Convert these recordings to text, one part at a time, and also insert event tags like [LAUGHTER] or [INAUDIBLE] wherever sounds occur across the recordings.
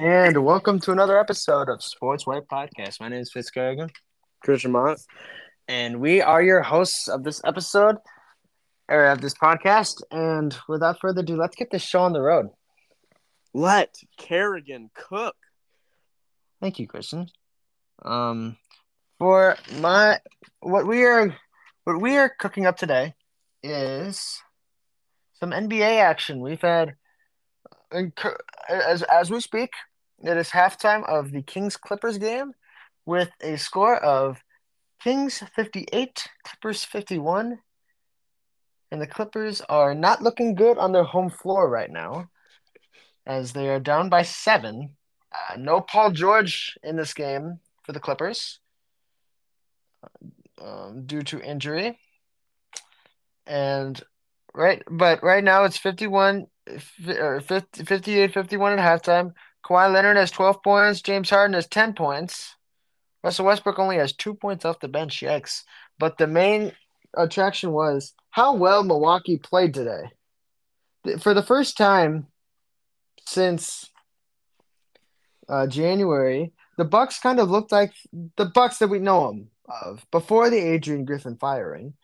And welcome to another episode of Sports White Podcast. My name is Fitzgerald, Christian Mott. and we are your hosts of this episode or of this podcast. And without further ado, let's get this show on the road. Let Kerrigan cook. Thank you, Christian. Um, for my what we are what we are cooking up today is some NBA action. We've had as as we speak, it is halftime of the Kings Clippers game with a score of Kings 58, Clippers 51. And the Clippers are not looking good on their home floor right now as they are down by seven. Uh, no Paul George in this game for the Clippers um, due to injury. And right, but right now it's 51 or 50, 58 51 at halftime. Kawhi Leonard has 12 points. James Harden has 10 points. Russell Westbrook only has two points off the bench. Yikes. But the main attraction was how well Milwaukee played today. For the first time since uh, January, the Bucks kind of looked like the Bucks that we know them of before the Adrian Griffin firing.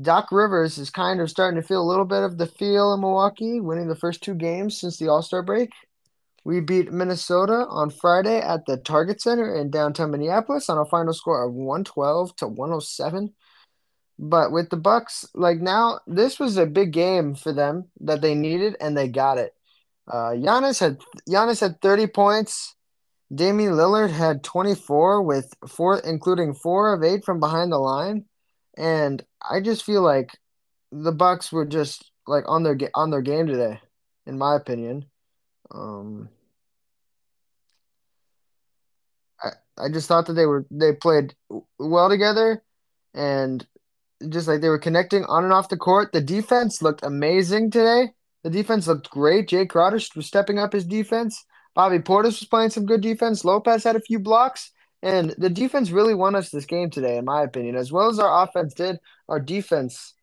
Doc Rivers is kind of starting to feel a little bit of the feel in Milwaukee, winning the first two games since the All Star break. We beat Minnesota on Friday at the Target Center in downtown Minneapolis on a final score of 112 to 107. But with the Bucks, like now, this was a big game for them that they needed, and they got it. Uh, Giannis had Giannis had 30 points. Damian Lillard had 24 with four, including four of eight from behind the line, and I just feel like the Bucks were just like on their on their game today, in my opinion. Um, I I just thought that they were they played well together, and just like they were connecting on and off the court. The defense looked amazing today. The defense looked great. Jae Crowder was stepping up his defense. Bobby Portis was playing some good defense. Lopez had a few blocks. And the defense really won us this game today, in my opinion. As well as our offense did, our defense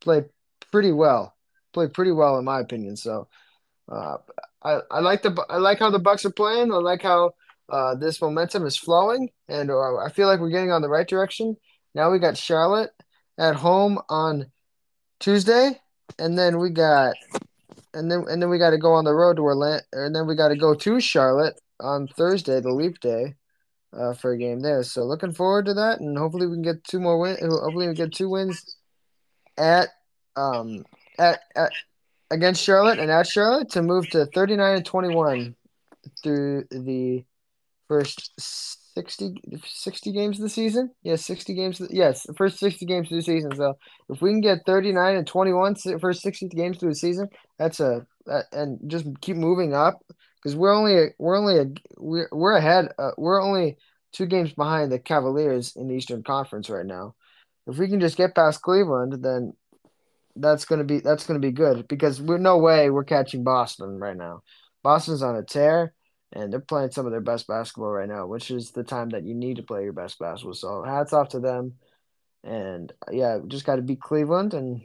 played pretty well. Played pretty well, in my opinion. So, uh, I I like the I like how the Bucks are playing. I like how uh, this momentum is flowing, and uh, I feel like we're getting on the right direction. Now we got Charlotte at home on Tuesday, and then we got and then and then we got to go on the road to Orlando, and then we got to go to Charlotte on Thursday, the leap day uh, for a game there. So looking forward to that, and hopefully we can get two more wins. Hopefully we get two wins at um at, at against Charlotte and at Charlotte to move to thirty nine and twenty one through the first 60, 60 games of the season. Yes, yeah, sixty games. Yes, the first sixty games of the season. So if we can get thirty nine and 21 first sixty games through the season, that's a and just keep moving up because we're only we're only a, we're we're ahead. Uh, we're only two games behind the Cavaliers in the Eastern Conference right now. If we can just get past Cleveland, then that's gonna be that's gonna be good because we're no way we're catching Boston right now. Boston's on a tear and they're playing some of their best basketball right now, which is the time that you need to play your best basketball. So hats off to them. And yeah, just got to beat Cleveland and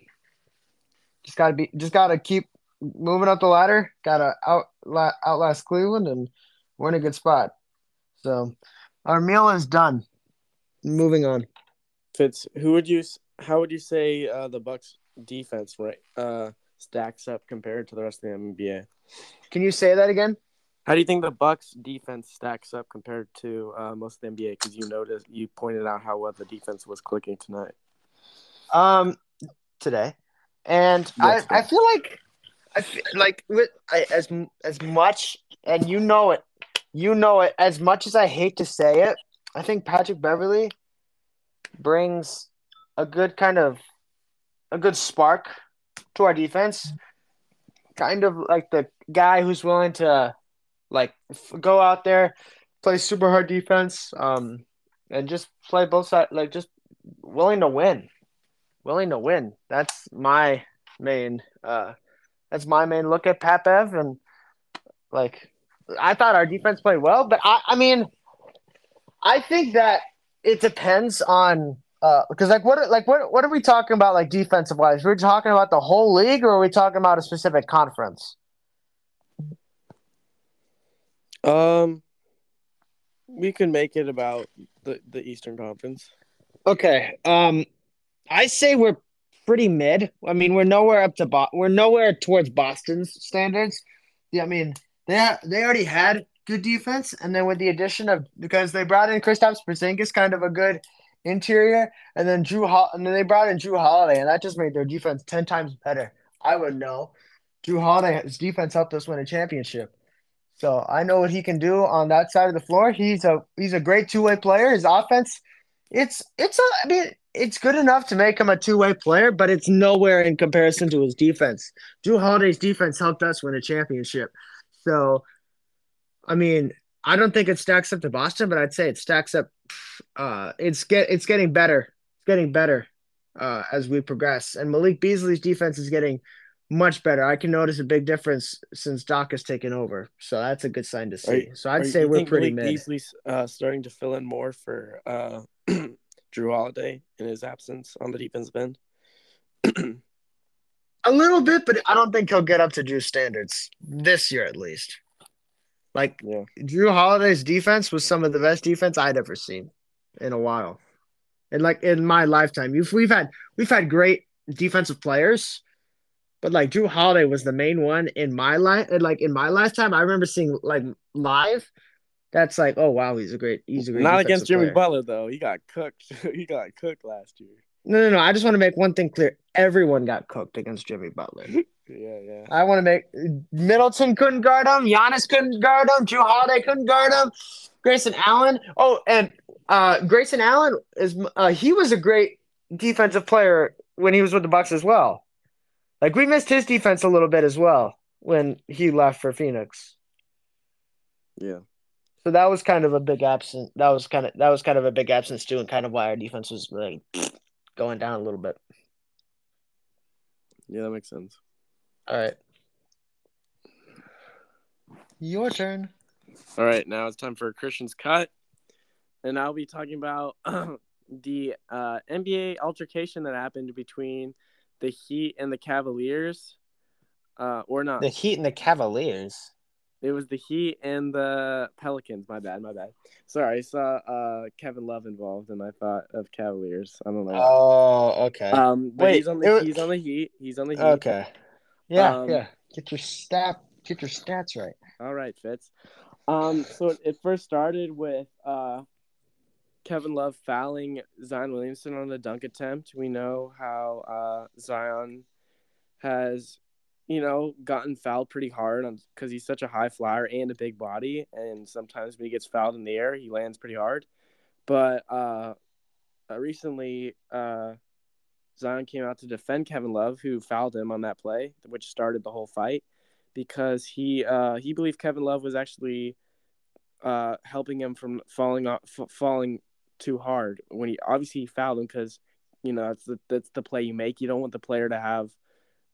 just got to be just got to keep moving up the ladder. Got to out outlast Cleveland, and we're in a good spot. So our meal is done. Moving on. Fitz, who would you? How would you say uh, the Bucks defense right uh, stacks up compared to the rest of the NBA? Can you say that again? How do you think the Bucks defense stacks up compared to uh, most of the NBA? Because you noticed you pointed out how well the defense was clicking tonight. Um, today, and I, I feel like I feel like with I, as as much and you know it, you know it. As much as I hate to say it, I think Patrick Beverley brings a good kind of a good spark to our defense. Kind of like the guy who's willing to like go out there, play super hard defense, um, and just play both sides. Like just willing to win, willing to win. That's my main. Uh, that's my main look at Pat Bev, and like I thought our defense played well, but I, I mean, I think that it depends on uh, because like what like what what are we talking about like defensive wise? We're talking about the whole league, or are we talking about a specific conference? Um, we can make it about the the Eastern Conference. Okay. Um, I say we're pretty mid. I mean, we're nowhere up to Bo- we're nowhere towards Boston's standards. Yeah, I mean, they ha- they already had good defense, and then with the addition of because they brought in Kristaps Porzingis, kind of a good interior, and then Drew Hol- and then they brought in Jrue Holiday, and that just made their defense ten times better. I would know. Jrue Holiday's defense helped us win a championship. So I know what he can do on that side of the floor. He's a he's a great two way player. His offense, it's it's a, I mean it's good enough to make him a two way player, but it's nowhere in comparison to his defense. Jrue Holiday's defense helped us win a championship. So, I mean, I don't think it stacks up to Boston, but I'd say it stacks up. Uh, it's get it's getting better. It's getting better uh, as we progress, and Malik Beasley's defense is getting much better. I can notice a big difference since Doc has taken over, so that's a good sign to see. you- so I'd say you we're pretty Malik mid. Beasley's uh, starting to fill in more for uh, [CLEARS THROAT] Jrue Holiday in his absence on the defensive end. [CLEARS THROAT] A little bit, but I don't think he'll get up to Jrue's standards this year, at least. Like Yeah. Jrue Holiday's defense was some of the best defense I'd ever seen in a while, and like in my lifetime. You've, we've had we've had great defensive players, but like Jrue Holiday was the main one in my life. And Like in my lifetime, I remember seeing like live. That's like, oh wow, he's a great, he's a great. Not against Jimmy player. Butler though. He got cooked. [LAUGHS] he got cooked last year. No, no, no. I just want to make one thing clear. Everyone got cooked against Jimmy Butler. [LAUGHS] Yeah, yeah. I want to make Middleton couldn't guard him. Giannis couldn't guard him. Jrue Holiday couldn't guard him. Grayson Allen. Oh, and uh, Grayson Allen is uh, he was a great defensive player when he was with the Bucks as well. Like we missed his defense a little bit as well when he left for Phoenix. Yeah. So that was kind of a big absence. That was kind of that was kind of a big absence too, and kind of why our defense was like going down a little bit. Yeah, that makes sense. All right, your turn. All right, now it's time for Christian's cut, and I'll be talking about [CLEARS THROAT] the uh, NBA altercation that happened between the Heat and the Cavaliers, uh, or not. The Heat and the Cavaliers. It was the Heat and the Pelicans. My bad, my bad. Sorry, I saw uh, Kevin Love involved, and I thought of Cavaliers. I don't know. Oh, okay. um, wait, he's on the was- he's on the Heat. He's on the Heat. okay. Yeah, Um, yeah. Get your stat. Get your stats right. All right, Fitz. Um, so it, it first started with uh, Kevin Love fouling Zion Williamson on the dunk attempt. We know how uh, Zion has, you know, gotten fouled pretty hard because he's such a high flyer and a big body, and sometimes when he gets fouled in the air, he lands pretty hard. But uh, uh, recently, uh, Zion came out to defend Kevin Love, who fouled him on that play, which started the whole fight because he uh, he believed Kevin Love was actually uh, helping him from falling off, f- falling too hard when he obviously he fouled him because you know that's the that's the play you make. You don't want the player to have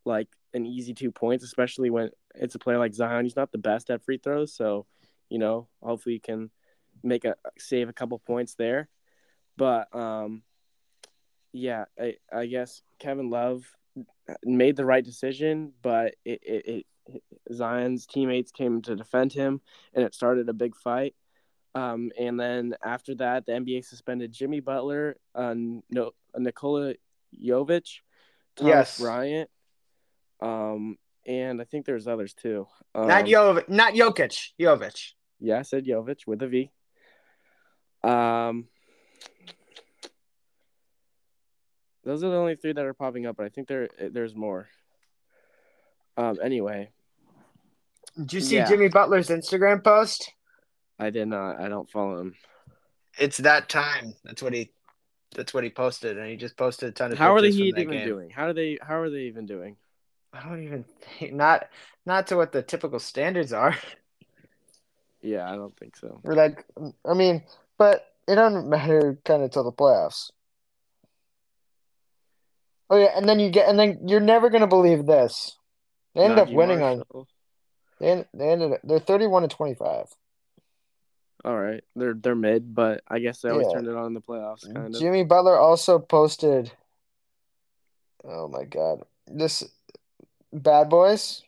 like an easy two points, especially when it's a player like Zion. He's not the best at free throws, so you know hopefully he can make a save a couple points there. But um, yeah, I, I guess Kevin Love made the right decision, but it, it, it Zion's teammates came to defend him, and it started a big fight. Um, and then after that, the NBA suspended Jimmy Butler, uh, no, Nikola Jovic, Thomas Yes. Bryant, um, and I think there's others too. Um, not Jovic. Not Jokic. Jovic. Yeah, I said Jovic with a V. Um, those are the only three that are popping up, but I think there there's more. Um, anyway, Did you see Yeah. Jimmy Butler's Instagram post? I did not. I don't follow him. It's that time. That's what he. That's what he posted, and he just posted a ton of. How are the Heat even game. doing? How are they? How are they even doing? I don't even think not not to what the typical standards are. [LAUGHS] Yeah, I don't think so. Like, I mean, but it doesn't matter kind of till the playoffs. Oh yeah, and then you get, and then you're never gonna believe this. They ended up winning on. They, they ended. They're thirty-one to twenty-five. All right, they're they're mid, but I guess they always Yeah. turned it on in the playoffs, mm-hmm. kind of. Jimmy Butler also posted. Oh my God! This Bad Boys.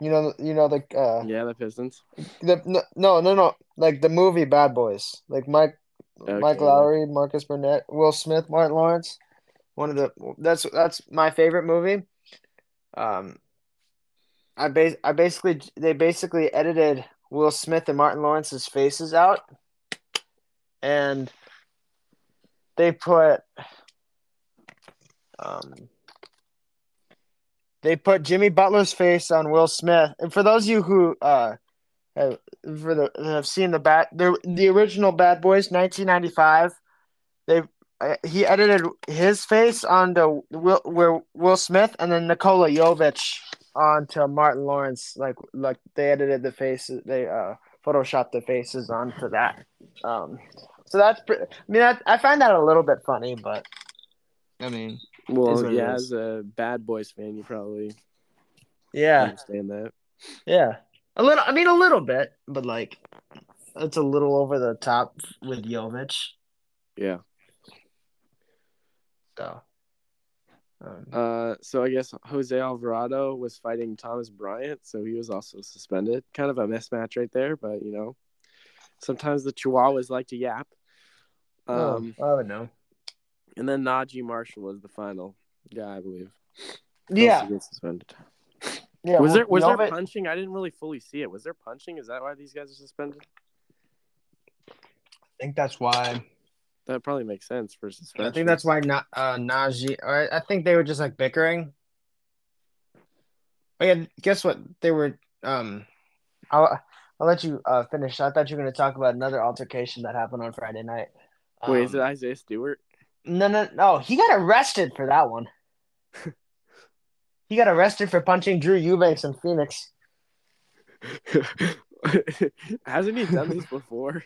You know, you know the uh, Yeah, the Pistons. the no, no, no, like the movie Bad Boys, like Mike, Okay, Mike. Lowrey, Marcus Burnett, Will Smith, Martin Lawrence. One of the that's that's my favorite movie. Um, I bas I basically they basically edited Will Smith and Martin Lawrence's faces out, and they put um they put Jimmy Butler's face on Will Smith. And for those of you who uh have for the have seen the bat the the original Bad Boys 1995, they uh, he edited his face onto Will where Will Smith and then Nikola Jovic onto Martin Lawrence. Like like they edited the faces, they uh photoshopped the faces onto that. Um, so that's pre- I mean I, I find that a little bit funny, but I mean Well, yeah, as a Bad Boys fan, you probably yeah understand that. yeah a little. I mean a little bit, but like it's a little over the top with Jovic. Yeah. So. Um, Uh, so I guess Jose Alvarado was fighting Thomas Bryant, so he was also suspended. Kind of a mismatch right there, but you know, sometimes the Chihuahuas like to yap. Um, oh, I would know. And then Naji Marshall was the final guy, I believe. Yeah, suspended. yeah. was well, there was there Jovic- punching? I didn't really fully see it. Was there punching? Is that why these guys are suspended? I think that's why. That probably makes sense for suspension. I think that's why not uh, Naji. Or I think they were just like bickering. Oh yeah, guess what? They were. Um, I'll I'll let you uh, finish. I thought you were going to talk about another altercation that happened on Friday night. Wait, is it Um, Isaiah Stewart? No, no, no. He got arrested for that one. he got arrested for punching Drew Eubanks in Phoenix. [LAUGHS] Hasn't he done this before?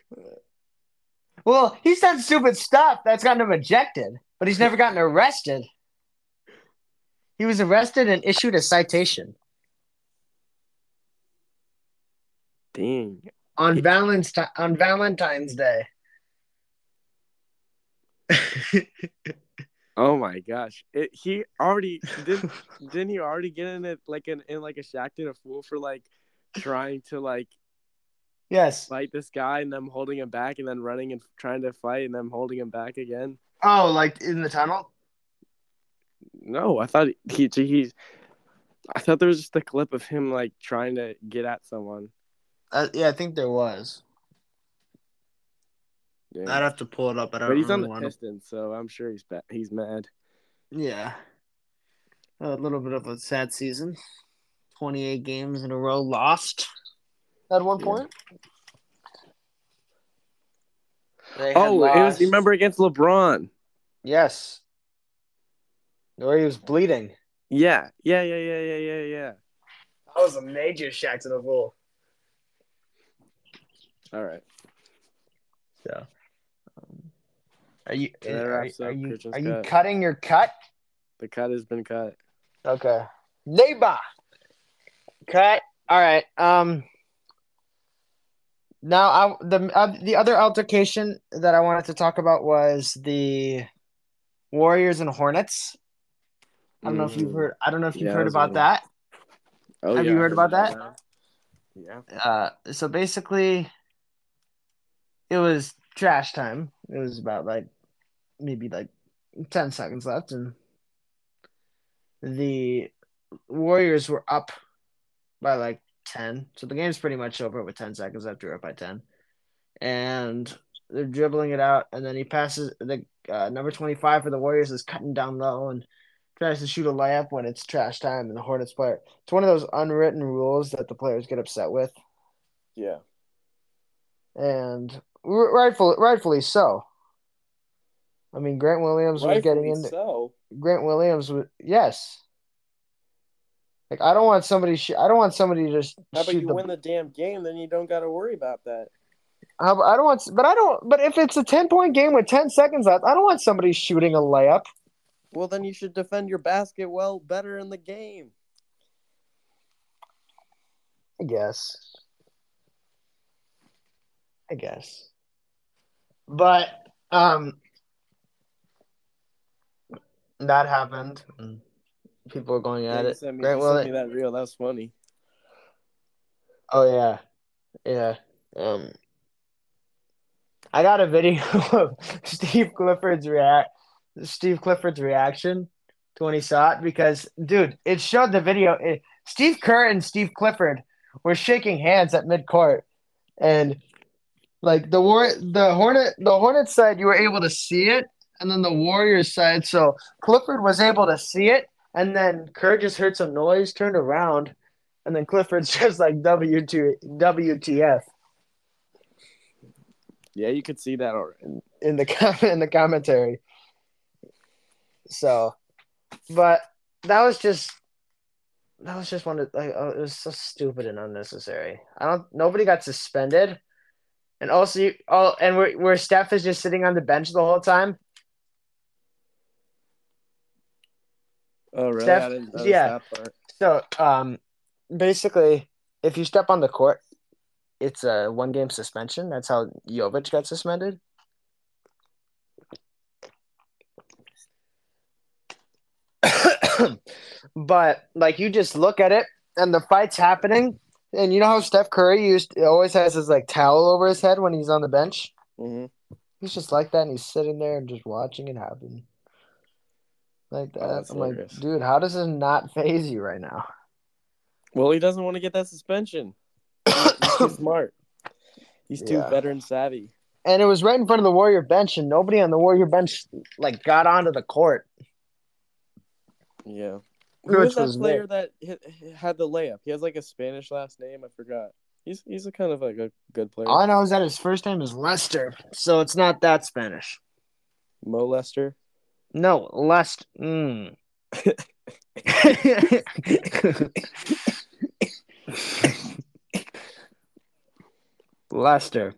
Well, he's done stupid stuff that's gotten him ejected, but he's never gotten arrested. He was arrested and issued a citation Dang. on Valentine on Valentine's Day. [LAUGHS] Oh my gosh! It, he already didn't [LAUGHS] didn't he already get in it like in, in like a Shaqtin' a Fool for like trying to like yes. fight this guy and them holding him back and then running and trying to fight and them holding him back again. Oh, like in the tunnel? No, I thought he he I thought there was just a clip of him like trying to get at someone. Uh, yeah, I think there was. Yeah. I'd have to pull it up. I don't But he's on the want Pistons, so I'm sure he's ba- he's mad. Yeah. A little bit of a sad season. 28 games in a row lost at one Yeah. point. They had Oh, it was lost- remember against LeBron. Yes. Where he was bleeding. Yeah, yeah, yeah, yeah, yeah, yeah, yeah. That was a major Shaq to the fool. All right. So, um, are you That are, are you are you cutting your cut? The cut has been cut. Okay. Neighbor. Cut. All right. Um. Now, I the uh, the other altercation that I wanted to talk about was the Warriors and Hornets. I don't know if you've Mm. heard. I don't know if you've Yeah, heard about that. Oh, Have yeah, you heard about that? Yeah. Uh, so basically, it was trash time. It was about like maybe like ten seconds left, and the Warriors were up by like ten. So the game's pretty much over with ten seconds left. You're up by ten, and they're dribbling it out, and then he passes the uh, number twenty five for the Warriors is cutting down low and tries to shoot a layup when it's trash time, and the Hornets player. It's one of those unwritten rules that the players get upset with Yeah. and rightfully, rightfully so. I mean, Grant Williams was getting into so. Grant Williams was yes. Like I don't want somebody. Sh- I don't want somebody to just How about you the. win the damn game, then you don't got to worry about that. How I don't want. But I don't. But if it's a ten point game with ten seconds left, I don't want somebody shooting a layup. Well, then you should defend your basket well better in the game. I guess. I guess. But um, that happened. People are going at you it. sent me, Grant sent me that reel. That was funny. Oh yeah, yeah. Um, I got a video [LAUGHS] of Steve Clifford's react, Steve Clifford's reaction to when he saw it because, dude, it showed the video. It, Steve Kerr and Steve Clifford were shaking hands at midcourt, and like the war, the Hornet, the Hornet side, you were able to see it, and then the Warriors side. So Clifford was able to see it, and then Kerr just heard some noise, turned around, and then Clifford's [LAUGHS] just like W two WTF Yeah, you could see that already. in the [LAUGHS] in the commentary. So, but that was just that was just one of like oh, it was so stupid and unnecessary. I don't nobody got suspended, and also you, oh and where where Steph is just sitting on the bench the whole time. Oh, really? Steph- yeah. So um, basically, if you step on the court, it's a one game suspension. That's how Jovic got suspended. [COUGHS] but like you just look at it and the fight's happening, and you know how Steph Curry used always has his like towel over his head when he's on the bench. hmm He's just like that, and he's sitting there and just watching it happen. Like that. Oh, I'm like, dude, how does this not phase you right now? Well, he doesn't want to get that suspension. [COUGHS] He's too smart. He's too Yeah. veteran savvy. and it was right in front of the Warrior bench, and nobody on the Warrior bench like got onto the court. Yeah. Who was that player that hit, had the layup? He has like a Spanish last name. I forgot. He's he's a kind of like a good player. All I know is that his first name is Lester, so it's not that Spanish. Mo Lester. No, Lest. Mm. [LAUGHS] Lester.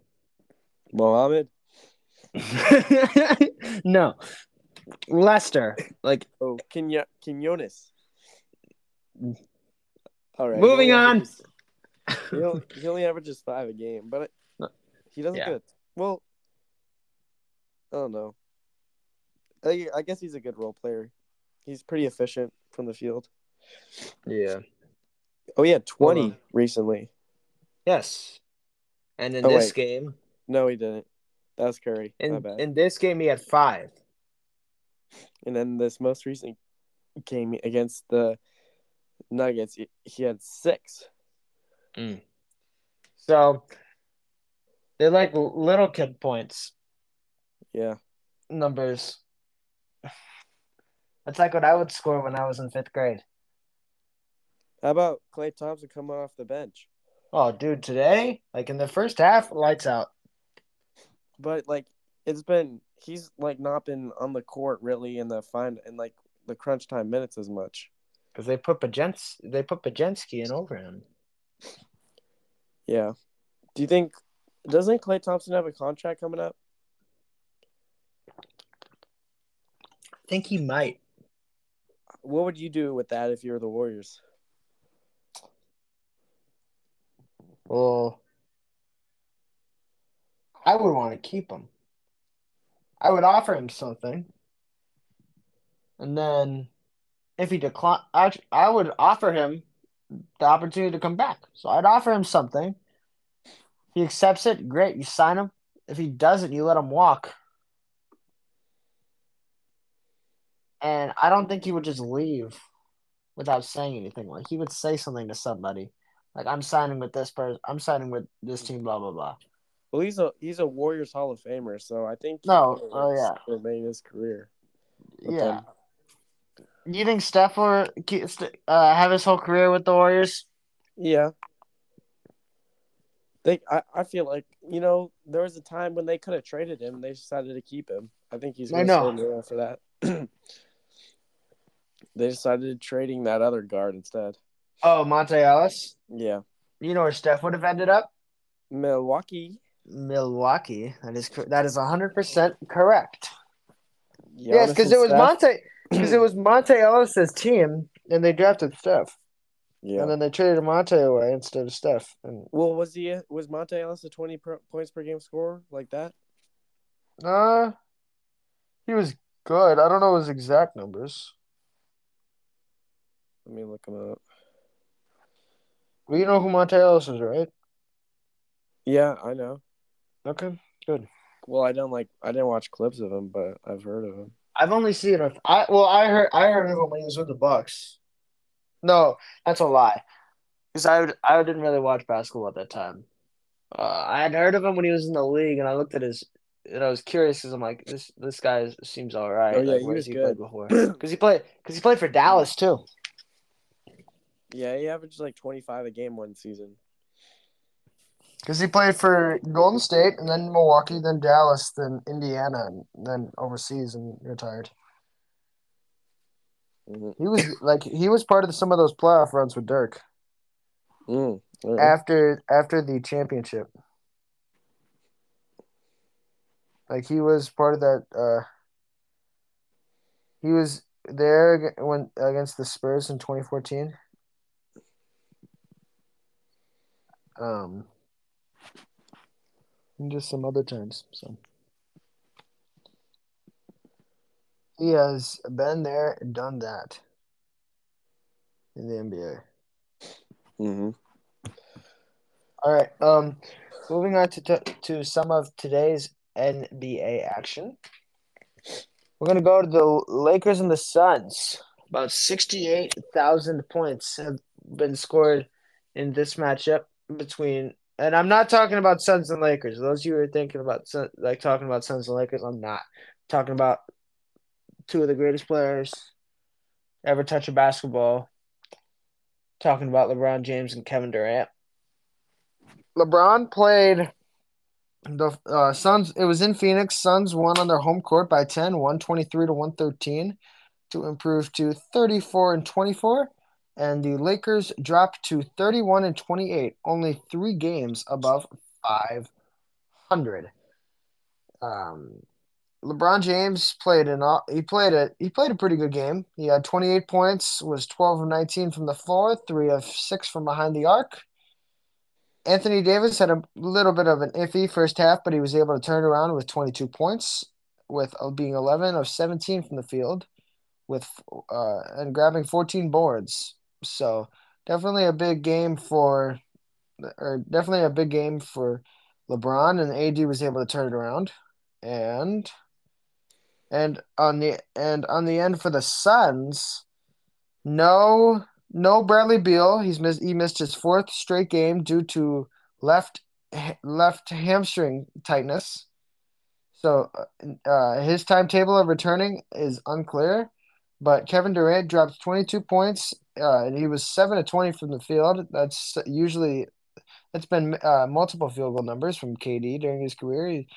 Mohammed. [LAUGHS] no, Lester. Like Oh, Quino- Quinones. All right. Moving he on. averages- He only, he only averages five a game, but it, he doesn't Yeah. good. Well, I don't know. I, I guess he's a good role player. He's pretty efficient from the field. yeah. Oh, he had 20 recently. Yes. And in Oh, this wait. game, No, he didn't. That was Curry. My in bad. in this game, he had five. and then this most recent game against the Nuggets, he, he had six. Mm. So they're like little kid points Yeah. numbers. That's like what I would score when I was in fifth grade. How about Klay Thompson coming off the bench? Oh, dude, today, like in the first half, lights out. But like it's been he's like not been on the court really in the fine in like the crunch time minutes as much. Because they put Bajens- they put Podziemski in over him. Yeah. Do you think doesn't Klay Thompson have a contract coming up? I think he might. What would you do with that if you were the Warriors? Well, I would want to keep him. I would offer him something. And then if he decline, I, I would offer him the opportunity to come back. So I'd offer him something. He accepts it, great, you sign him. If he doesn't, you let him walk. And I don't think he would just leave without saying anything. Like he would say something to somebody. Like I'm signing with this person. I'm signing with this team. Blah blah blah. Well, he's a he's a Warriors Hall of Famer, so I think No, oh, yeah. remain his career. yeah. them. You think Steph will uh, have his whole career with the Warriors? Yeah. They, I, I feel like you know there was a time when they could have traded him. They decided to keep him. I think he's going to stay around for that. [CLEARS THROAT] they decided trading that other guard instead. Oh, Monta Ellis. Yeah, You know where Steph would have ended up? Milwaukee. Milwaukee. That is that is hundred percent correct. Giannis yes, because it was Steph. Monta. Because it was Monta Ellis's team, and they drafted Steph, Yeah. and then they traded Monta away instead of Steph. And well, was he was Monta Ellis a twenty per, points per game scorer like that? uh, he was good. I don't know his exact numbers. Let me look him up. Well, you know who Monta Ellis is, right? Yeah, I know. Okay, good. Well, I don't like. I didn't watch clips of him, but I've heard of him. I've only seen it. I well, I heard I heard of him when he was with the Bucks. No, that's a lie. Because I I didn't really watch basketball at that time. Uh, I had heard of him when he was in the league, and I looked at his and I was curious because I'm like, this this guy seems all right. Oh, yeah, like, he where was has he good. played before? Because he played because he played for Dallas too. Yeah, he averaged like twenty five a game one season. Because he played for Golden State and then Milwaukee, then Dallas, then Indiana, and then overseas and retired. Mhm. He was like he was part of some of those playoff runs with Dirk Mm, right. after after the championship. Like he was part of that. uh He was there when against the Spurs in 2014. Um, and just some other times. So he has been there and done that in the NBA. hmm All right. Um, moving on to to, to some of today's NBA action. We're gonna go to the Lakers and the Suns. About sixty-eight thousand points have been scored in this matchup between, and I'm not talking about Suns and Lakers. Those of you who are thinking about like talking about Suns and Lakers, I'm not talking about two of the greatest players ever touch a basketball. Talking about LeBron James and Kevin Durant. LeBron played the uh, Suns. It was in Phoenix. Suns won on their home court by 10, 123 to 113 to improve to 34 and 24. And the Lakers dropped to 31 and 28, only three games above 500. Um, LeBron James played an he played a he played a pretty good game. He had 28 points, was 12 of 19 from the floor, three of six from behind the arc. Anthony Davis had a little bit of an iffy first half, but he was able to turn it around with 22 points, with uh, being 11 of 17 from the field, with uh, and grabbing 14 boards. So definitely a big game for, or definitely a big game for LeBron, and AD was able to turn it around, and and on the and on the end for the Suns, no no Bradley Beal. He's missed he missed his fourth straight game due to left left hamstring tightness. So uh, his timetable of returning is unclear. But Kevin Durant dropped 22 points, uh, and he was seven to 20 from the field. That's usually that's been uh, multiple field goal numbers from KD during his career. He,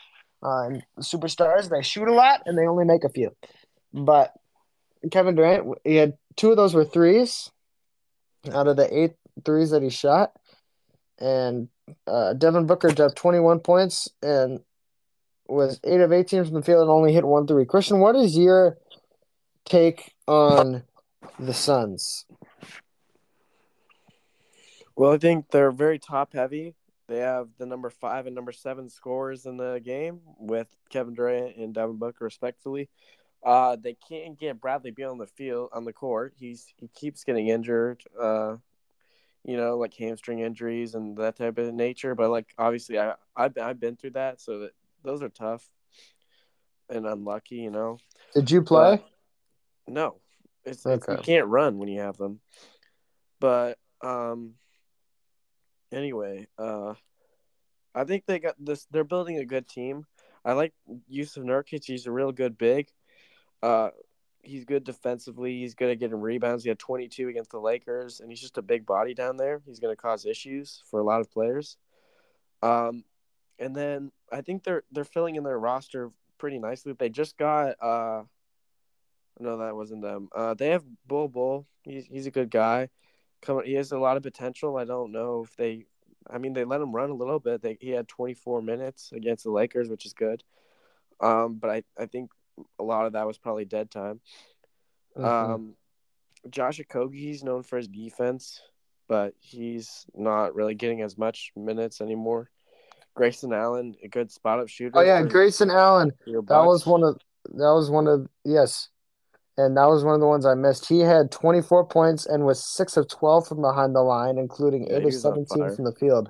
uh, superstars they shoot a lot and they only make a few. But Kevin Durant, he had two of those were threes out of the eight threes that he shot. And uh, Devin Booker dropped 21 points and was 8 of 18 from the field and only hit one three. Christian, what is your take on the Suns? Well, I think they're very top heavy. They have the number five and number seven scores in the game with Kevin Durant and Devin Booker, respectfully. Uh, they can't get Bradley Beal on the field on the court. He's he keeps getting injured. Uh, you know, like hamstring injuries and that type of nature. But like obviously, I I've been, I've been through that, so that those are tough and unlucky. You know. Did you play? But, no, it's, it's you can't run when you have them. But um, anyway, uh, I think they got this. They're building a good team. I like Jusuf Nurkic. He's a real good big. Uh, he's good defensively. He's good at getting rebounds. He had 22 against the Lakers, and he's just a big body down there. He's going to cause issues for a lot of players. Um, and then I think they're they're filling in their roster pretty nicely. They just got uh, no, that wasn't them. Uh, they have Bol Bol. He's he's a good guy. Come, he has a lot of potential. I don't know if they. I mean, they let him run a little bit. They, he had 24 minutes against the Lakers, which is good. Um, but I, I think a lot of that was probably dead time. Mhm. Um, Josh Okogie, he's known for his defense, but he's not really getting as much minutes anymore. Grayson Allen, a good spot up shooter. oh yeah, Grayson Allen. That was one of that was one of yes, and that was one of the ones I missed. He had 24 points and was six of 12 from behind the line, including Yeah, eight of 17 from the field.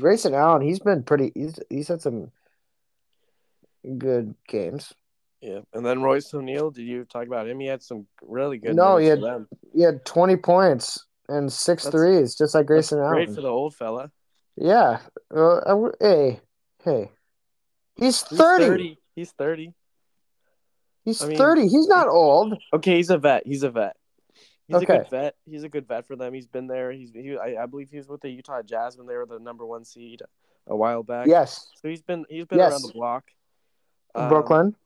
Grayson Allen, he's been pretty. He's he's had some good games. Yeah, and then Royce O'Neale. Did you talk about him? He had some really good. No, he them. He had 20 points and six That's- threes, just like Grayson great Allen. for the old fella. Yeah. Uh, hey, hey. He's He's 30. He's thirty. He's I mean- 30. He's not old. Okay, he's a vet. He's a vet. He's Okay. a good vet. He's a good vet for them. He's been there. He's he, I, I believe he was with the Utah Jazz when they were the number one seed a while back. Yes. So he's been he's been Yes. around the block. Um, Brooklyn.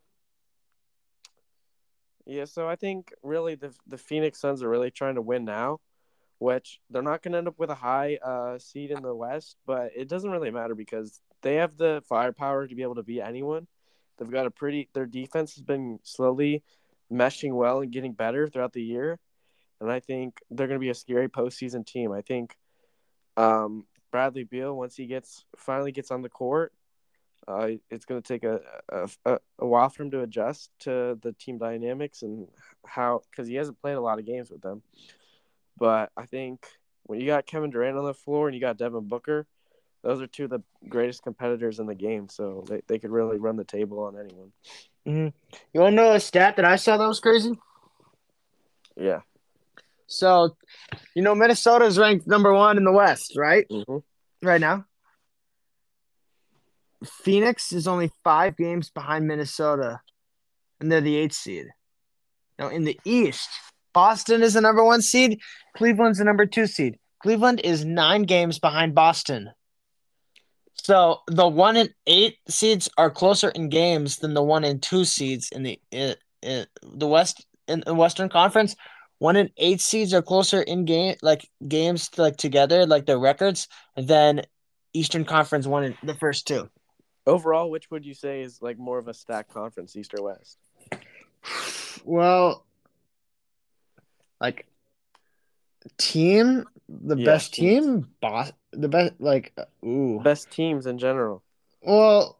Yeah, so I think really the the Phoenix Suns are really trying to win now, which they're not going to end up with a high uh, seed in the West, but it doesn't really matter because they have the firepower to be able to beat anyone. They've got a pretty their defense has been slowly meshing well and getting better throughout the year, and I think they're going to be a scary postseason team. I think um, Bradley Beal once he gets finally gets on the court, uh, it's going to take a, a, a, while for him to adjust to the team dynamics and how because he hasn't played a lot of games with them. But I think when you got Kevin Durant on the floor and you got Devin Booker, those are two of the greatest competitors in the game. So they, they could really run the table on anyone. You want to know a stat that I saw that was crazy? Yeah. So, you know, Minnesota is ranked number one in the West, right? hmm Right now. Phoenix is only five games behind Minnesota, and they're the eighth seed. Now, in the East, Boston is the number one seed, Cleveland's the number two seed. Cleveland is nine games behind Boston. So the one and eight seeds are closer in games than the one and two seeds in the in, in the West in the Western Conference. One and eight seeds are closer in game like games like together like their records than Eastern Conference one and the first two. Overall, which would you say is like more of a stacked conference, East or West? Well, like team, the Yeah, best teams. team, boss, the best like uh, ooh. Best teams in general. Well,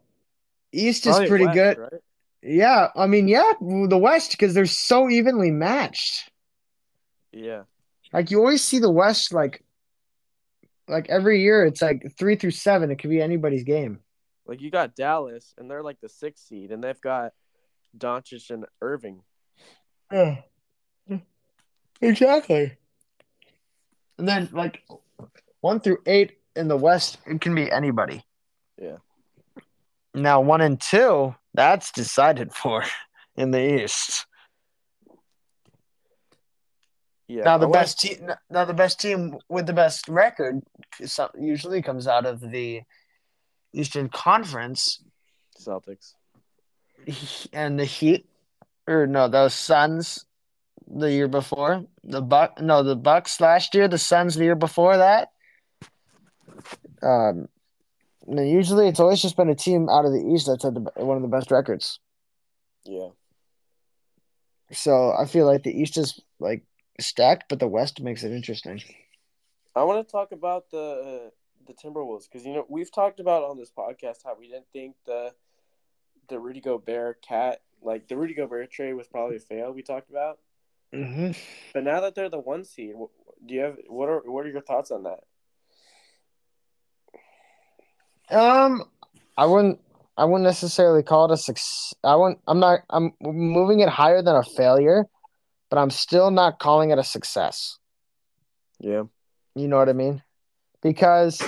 East is Probably pretty West, good. right? Yeah, I mean, yeah, the West because they're so evenly matched. Yeah. Like you always see the West like like every year it's like 3 through 7 it could be anybody's game. Like you got Dallas, and they're like the sixth seed, and they've got Doncic and Irving. Yeah. Exactly. And then like 1 through 8 in the West it can be anybody. Yeah. Now 1 and 2 that's decided for [LAUGHS] in the East. Yeah. Now the best team, now the best team with the best record, usually comes out of the Eastern Conference, Celtics. and the Heat, or no, the Suns, the year before the Buck, no, the Bucks last year, the Suns the year before that. Um, usually it's always just been a team out of the East that's had the, one of the best records. Yeah. So I feel like the East is like stacked, but the West makes it interesting. I want to talk about the uh, the Timberwolves because you know we've talked about on this podcast how we didn't think the the Rudy Gobert cat like the Rudy Gobert trade was probably a fail. We talked about, Mm-hmm. but now that they're the one seed, do you have what are what are your thoughts on that? Um, I wouldn't. I wouldn't necessarily call it a success. I wouldn't. I'm not. I'm moving it higher than a failure, but I'm still not calling it a success. Yeah. You know what I mean? Because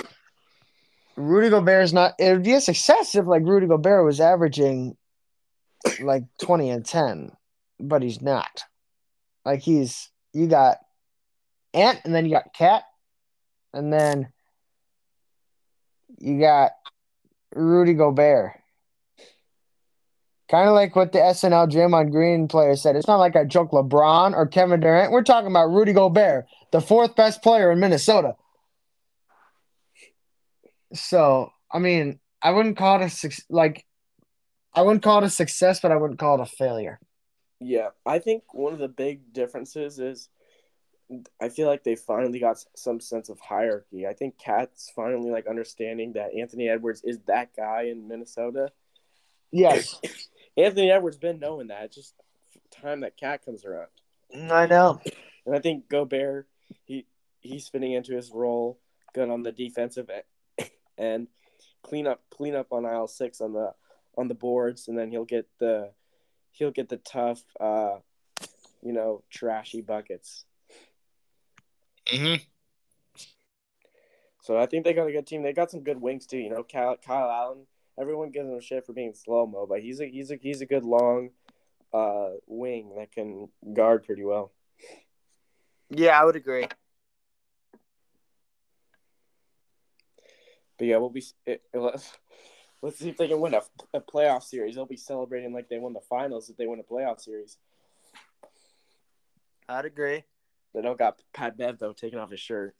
Rudy Gobert is not. It would be a success if like Rudy Gobert was averaging like 20 and 10, but he's not. Like he's you got Ant, and then you got Cat, and then you got Rudy Gobert. Kind of like what the SNL Draymond Green player said. It's not like I joke LeBron or Kevin Durant. We're talking about Rudy Gobert, the fourth best player in Minnesota. So, I mean, I wouldn't call it a like I wouldn't call it a success, but I wouldn't call it a failure. Yeah, I think one of the big differences is I feel like they finally got some sense of hierarchy. I think Cat's finally like understanding that Anthony Edwards is that guy in Minnesota. Yes. [COUGHS] Anthony Edwards been knowing that. Just time that Cat comes around. I know. And I think Gobert, he he's fitting into his role good on the defensive [COUGHS] end, clean up clean up on aisle six on the on the boards, and then he'll get the he'll get the tough, uh, you know, trashy buckets. Mm-hmm. So I think they got a good team. They got some good wings too. You know, Kyle, Kyle Allen. Everyone gives him shit for being slow mo, but he's a he's a he's a good long uh, wing that can guard pretty well. Yeah, I would agree. But yeah, we'll be it, let's, [LAUGHS] let's see if they can win a, a playoff series. They'll be celebrating like they won the finals if they win a playoff series. I'd agree. They don't got Pat Bev though taking off his shirt.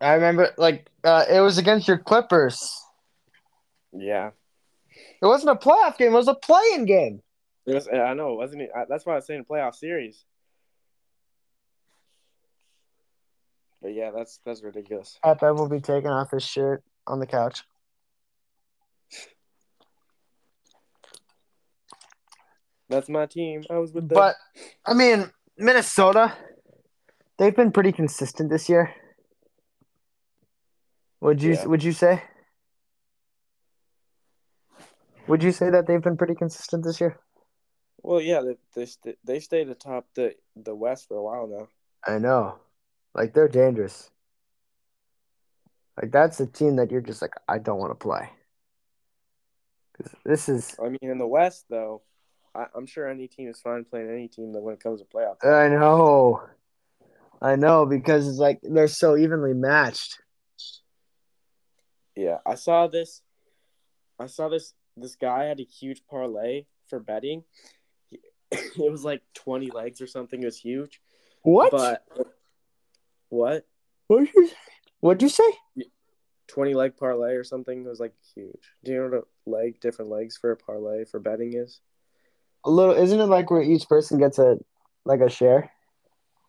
I remember, like, uh, it was against your Clippers. Yeah, It wasn't a playoff game. It was a play-in game. it was. I know, wasn't it? I, that's why I was saying playoff series. But yeah, that's that's ridiculous. Pat Bev will be taking off his shirt on the couch. That's my team. I was with them. But I mean, Minnesota, they've been pretty consistent this year. Would you Yeah. would you say? Would you say that they've been pretty consistent this year? well, yeah, they they, st- they stayed atop the the West for a while now. I know. Like they're dangerous. Like that's a team that you're just like I don't want to play. This is I mean, in the West though, I, I'm sure any team is fine playing any team that when it comes to playoffs. I know. I know because it's like they're so evenly matched. Yeah, I saw this. I saw this. This guy had a huge parlay for betting. [COUGHS] It was like twenty legs or something. It was huge. What? But what? What'd you say? What'd you say? Twenty leg parlay or something. It was like huge. Do you know what a leg, different legs for a parlay for betting is? A little isn't it like where each person gets a like a share?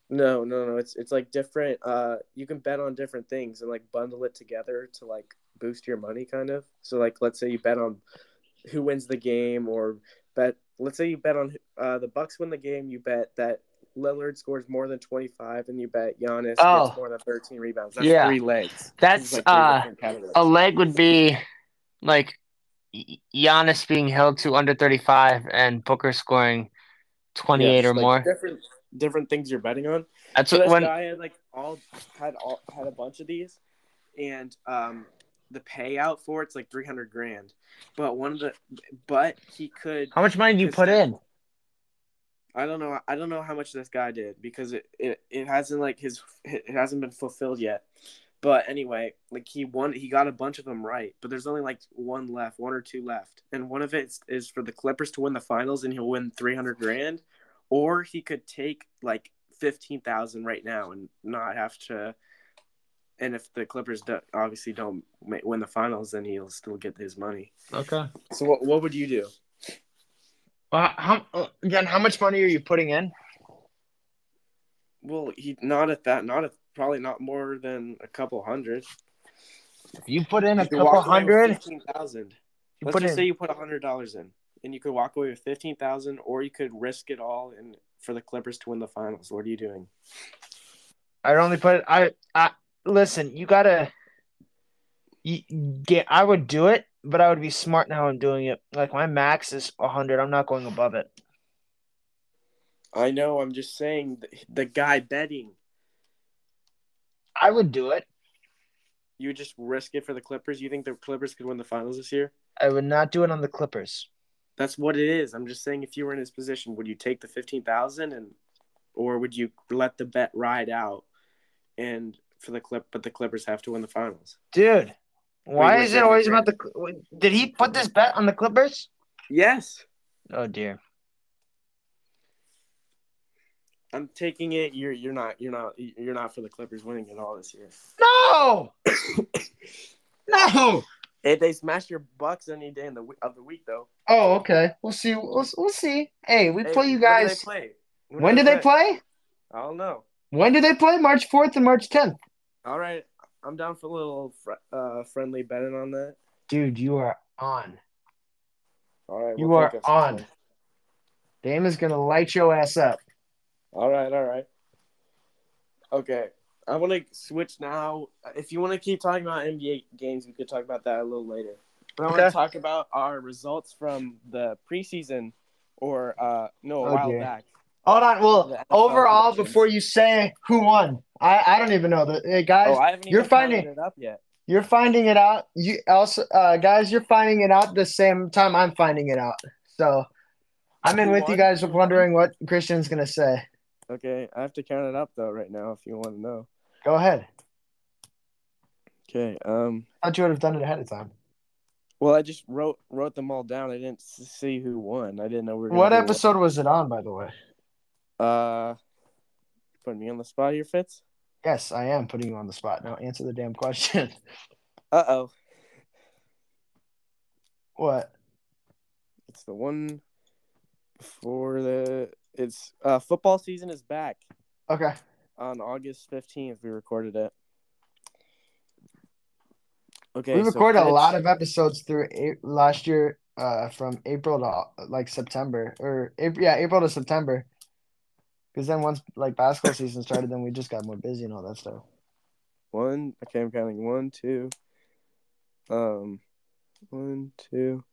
No, no, no. It's it's like different. Uh, you can bet on different things and like bundle it together to like boost your money, kind of. So like, let's say you bet on who wins the game, or bet. Let's say you bet on uh the Bucks win the game. You bet that Lillard scores more than twenty five, and you bet Giannis Oh. gets more than thirteen rebounds. That's Yeah. three legs. That's, like three uh. A leg would be like Giannis being held to under 35 and Booker scoring 28 Yes, or like more. Different different things you're betting on. That's So what this when guy had like all had all had a bunch of these, and um, the payout for it's like three hundred grand. But one of the, but he could. how much money do you put in? I don't know. I don't know how much this guy did because it it, it hasn't like his it hasn't been fulfilled yet. But anyway, like he won, he got a bunch of them right. But there's only like one left, one or two left, and one of it is, is for the Clippers to win the finals, and he'll win three hundred grand, or he could take like fifteen thousand right now and not have to. And if the Clippers do, obviously don't win the finals, then he'll still get his money. Okay. So what what would you do? Well, how uh, again? How much money are you putting in? Well, he not at that, not at probably not more than a couple hundred. If you put in a You could couple hundred, fifteen thousand. you Let's put just in. say you put a hundred dollars in, and you could walk away with fifteen thousand, or you could risk it all and for the Clippers to win the finals. What are you doing? I'd only put I I listen, you gotta you get I would do it, but I would be smart now I'm doing it. Like my max is hundred. I'm not going above it. I know. I'm just saying the, the guy betting. I would do it. You would just risk it for the Clippers. You think the Clippers could win the finals this year? I would not do it on the Clippers. That's what it is. I'm just saying, if you were in his position, would you take the fifteen thousand and, or would you let the bet ride out, and for the clip, but the Clippers have to win the finals? Dude, why is it always about the Did he put this bet on the Clippers? Yes, Oh dear. I'm taking it. You're you're not you're not you're not for the Clippers winning it all this year. No. [COUGHS] no. Hey, they smash your Bucks any day in the of the week though. Oh, okay. We'll see. We'll, we'll see. Hey, we Hey, play you when do guys. they play? When do they play? I don't know. When do they play? March 4th and March 10th. All right, I'm down for a little fr- uh, friendly betting on that. Dude, you are On. All right. You we'll are on. Dame is gonna light your ass up. All right. All right. Okay. I want to switch now. If you want to keep talking about NBA games, we could talk about that a little later. But I want to talk about our results from the preseason, or uh, no, a while back. Hold on. Well, overall, predictions. before you say who won, I, I don't even know. The hey, guys, Oh, you're finding- it up yet. you're finding it out. You also, uh, guys, you're finding it out the same time I'm finding it out. So I'm in Who with you guys, wondering what Christian's gonna say. Okay, I have to count it up though right now if you want to know. Go ahead. Okay. Um. I thought you would have done it ahead of time. Well, I just wrote wrote them all down. I didn't see who won. I didn't know we were. What episode was it on, by the way? Uh, putting me on the spot here, Fitz. Yes, I am putting you on the spot. Now answer the damn question. [LAUGHS] Uh oh, what? it's the one before the. It's uh football season is back Okay. on August fifteenth. We recorded it. Okay, we so recorded a lot of episodes through a- last year, uh, from April to like September, or April, yeah, April to September. Because then once like basketball [LAUGHS] season started, then we just got more busy and all that stuff. One. Okay, I'm counting one, two. Um, one, two.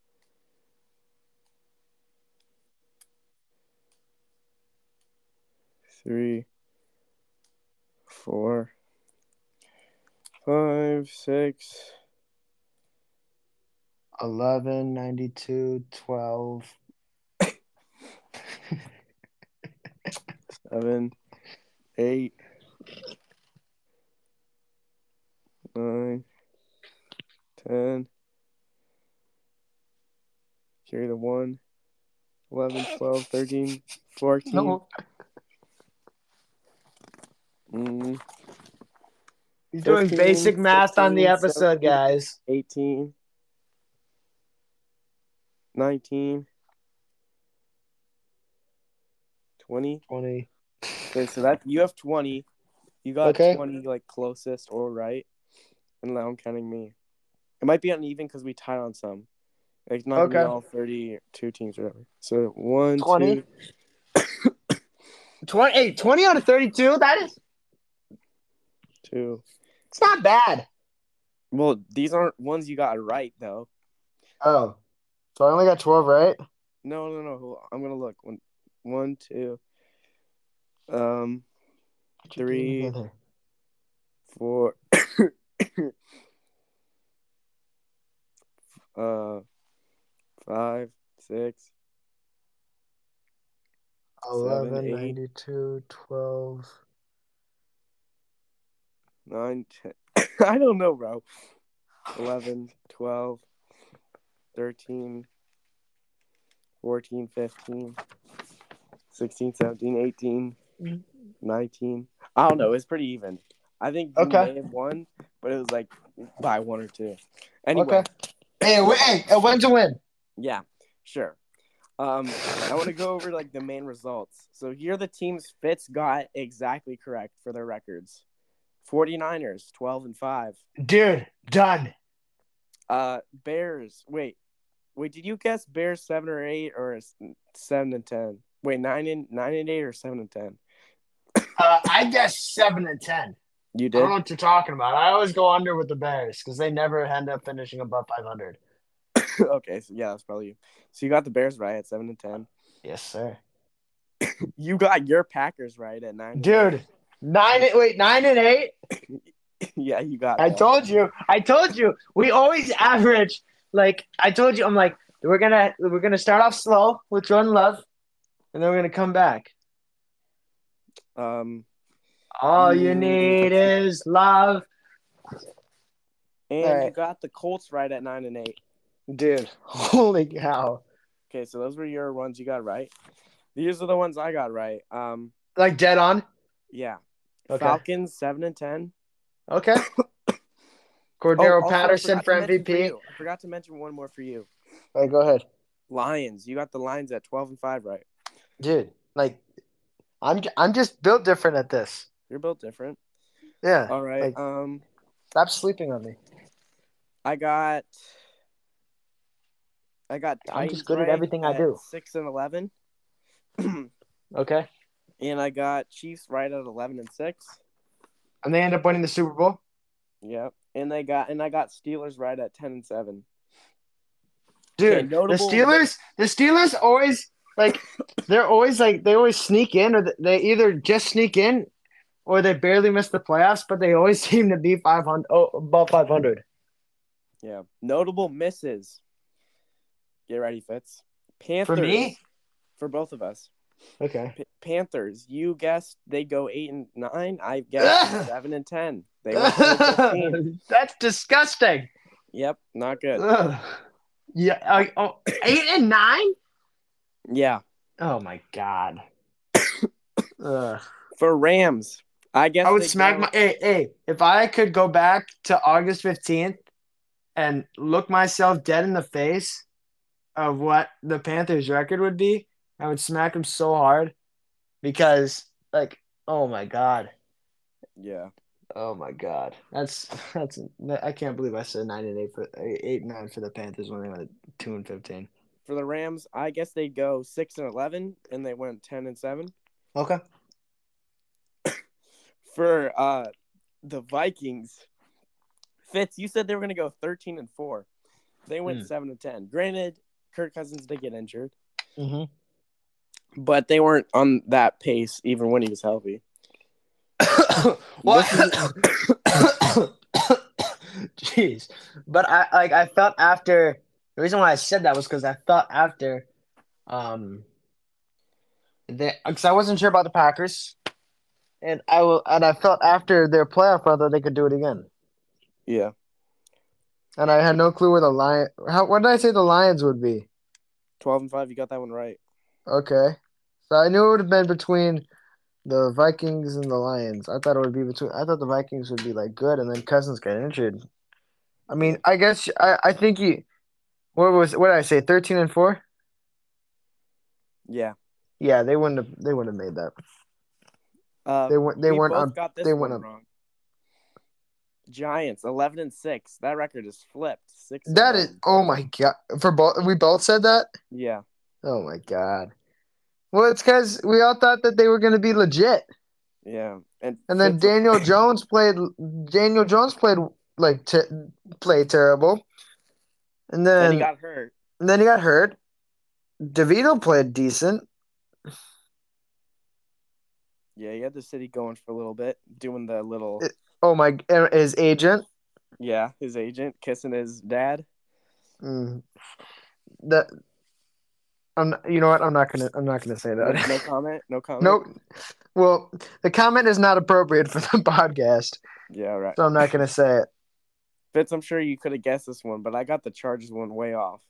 Three, four, five, six, 11, 92, 12. seven, eight, nine, ten. Carry the one. 11, 12, 13, 14. No, Mm, he's doing basic math on the episode, 17. guys. 18, 19, 20. 20. Okay, so that you have 20. You got Okay. 20 like closest or right. And now I'm counting me. It might be uneven because we tied on some. Like not Okay. all 32 teams or whatever. So one, 20. two, 20, hey, 20 out of 32? That is, two. it's not bad. Well, these aren't ones you got right though. Oh, so I only got 12, right? No, no, no. I'm gonna look. One, one, two, um, What you doing Three. four, [COUGHS] uh, five, six, 11, Seven, 92, 12. Nine, ten. [COUGHS] I don't know, bro. 11, 12, 13, 14, 15, 16, 17, 18, Mhm. 19. I don't know. It's pretty even. I think you Okay. may have won, but it was like by one or two. Anyway, Okay. Hey, hey, a win to win. yeah, sure. Um, I want to go over like the main results. So here the teams Fitz got exactly correct for their records. 49ers, 12 and 5. Dude, done. Uh, Bears. Wait, wait. Did you guess Bears seven or eight or seven and ten? Wait, nine and nine and eight or seven and ten? Uh, I guess 7 and 10. You did. I don't know what you're talking about. I always go under with the Bears because they never end up finishing above 500. [LAUGHS] okay, so yeah, that's probably you. So you got the Bears right at seven and ten. Yes, sir. [LAUGHS] You got your Packers right at nine. and Dude, nine. Wait, nine and eight. [LAUGHS] yeah, you got. I that. told you. I told you. We always [LAUGHS] average. Like I told you, I'm like we're gonna we're gonna start off slow with Jordan Love, and then we're gonna come back. Um, All you need is love, and right. you got the Colts right at nine and eight. dude. [LAUGHS] Holy cow! Okay, so those were your ones you got right. These are the ones I got right. Um, Like dead on. yeah, Okay. Falcons seven and ten. Okay. [COUGHS] Cordarrelle Oh, Patterson for MVP. you. I forgot to mention one more for you. All right, go ahead, Lions. You got the Lions at twelve and five, right? dude. Like, I'm I'm just built different at this. You're built different. Yeah. All right. like- um, Stop sleeping on me. I got I got I'm Titans just good at everything I do. Six and eleven, Okay. And I got Chiefs right at eleven and six. And they end up winning the Super Bowl. Yep, and they got and I got Steelers right at ten and seven. Dude, Okay, the Steelers, the Steelers always like they're always like they always sneak in, or they either just sneak in, or they barely miss the playoffs. But they always [LAUGHS] seem to be five hundred, oh, above five hundred. Yeah, notable misses. Get ready, Fitz. Panthers For me, for both of us. Okay. P- Panthers, you guessed they go eight and nine. I guessed seven and ten. They went 10 and [LAUGHS] 15. That's disgusting. Yep, not good. Ugh. Yeah, I, oh, eight and nine. Yeah, Oh my god. [COUGHS] Ugh. for Rams, I guess I would smack go- my hey, hey, if I could go back to August 15th and look myself dead in the face of what the Panthers record would be, I would smack them so hard because like oh my god. Yeah, Oh my god. That's [LAUGHS] that's I can't believe I said 9 and 8 for 8 and 9 for the Panthers when they went 2 and 15. for the Rams, I guess they go six and eleven, and they went ten and seven. Okay. [COUGHS] For uh, the Vikings, Fitz, you said they were going to go thirteen and four. They went Hmm. seven and ten. Granted, Kirk Cousins did get injured, Mhm. But they weren't on that pace even when he was healthy. [COUGHS] what? [COUGHS] Jeez, but I like I felt after the reason why I said that was because I thought after, um, that because I wasn't sure about the Packers, and I will and I felt after their playoff run that they could do it again, Yeah, and I had no clue where the lion. How what did I say the Lions would be? twelve and five. You got that one right. Okay, so I knew it would have been between the Vikings and the Lions. I thought it would be between. I thought the Vikings would be like good, and then Cousins got injured. I mean, I guess I, I think you. What was what did I say? Thirteen and four. Yeah. Yeah, they wouldn't have. They wouldn't have made that. Uh, They weren't- they we weren't both on- Got this they weren't on- wrong. Giants eleven and six. That record is flipped. Six. That is. 11. Oh my god! For both, we both said that. Yeah. Oh my god. Well, it's because we all thought that they were going to be legit, Yeah. And and then Daniel [COUGHS] Jones played. Daniel Jones played like t- played terrible, and then then he got hurt. And then he got hurt. DeVito played decent. Yeah, he had the city going for a little bit, doing the little It- Oh my! and His agent. yeah, his agent kissing his dad. Mm, that. I'm. not- You know what? I'm not gonna. I'm not gonna say No, no comment. No comment. [LAUGHS] nope. Well, the comment is not appropriate for the [LAUGHS] podcast, Yeah, right. so I'm not gonna say it. Fitz, I'm sure you could have guessed this one, but I got the Chargers one way off.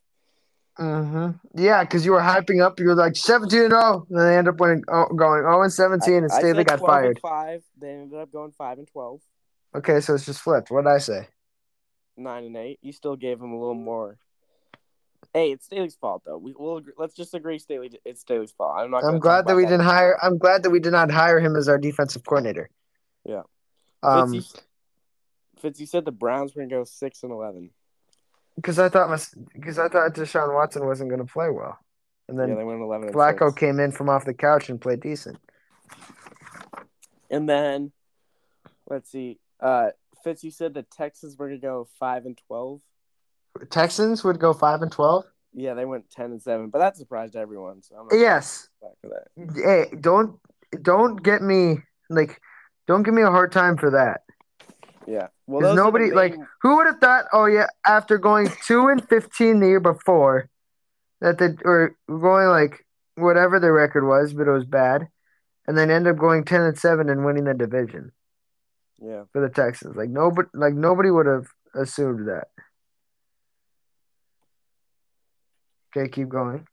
hmm Yeah, because you were hyping up. You were like 17 and 0, and then they end up winning, oh, going 0 and 17, and Staley got 12 fired. Five. They ended up going five and twelve. Okay, so it's just flipped. What did I say? Nine and eight. You still gave him a little more. Hey, it's Staley's fault though. We will agree, let's just agree Staley. It's Staley's fault. I'm not. I'm glad that we didn't hire. I'm glad that we did not hire him as our defensive coordinator. Yeah. Um, Fitz, you, Fitz, you said the Browns were gonna go six and eleven. because I thought because I thought Deshaun Watson wasn't going to play well, and then yeah, they went eleven. Flacco six. came in from off the couch and played decent. And then, let's see. Uh, Fitz, you said the Texans were gonna go five and twelve. Texans would go five and twelve. Yeah, they went ten and seven, but that surprised everyone. So I'm Yes. for that. Hey, don't don't get me like don't give me a hard time for that. Yeah. Well, Because those are the nobody like who would have thought? Oh yeah, after going two and fifteen the year before, that they or going like whatever the record was, but it was bad, and then end up going ten and seven and winning the division Yeah. for the Texans. Like nobody, like nobody would have assumed that. Okay, keep going.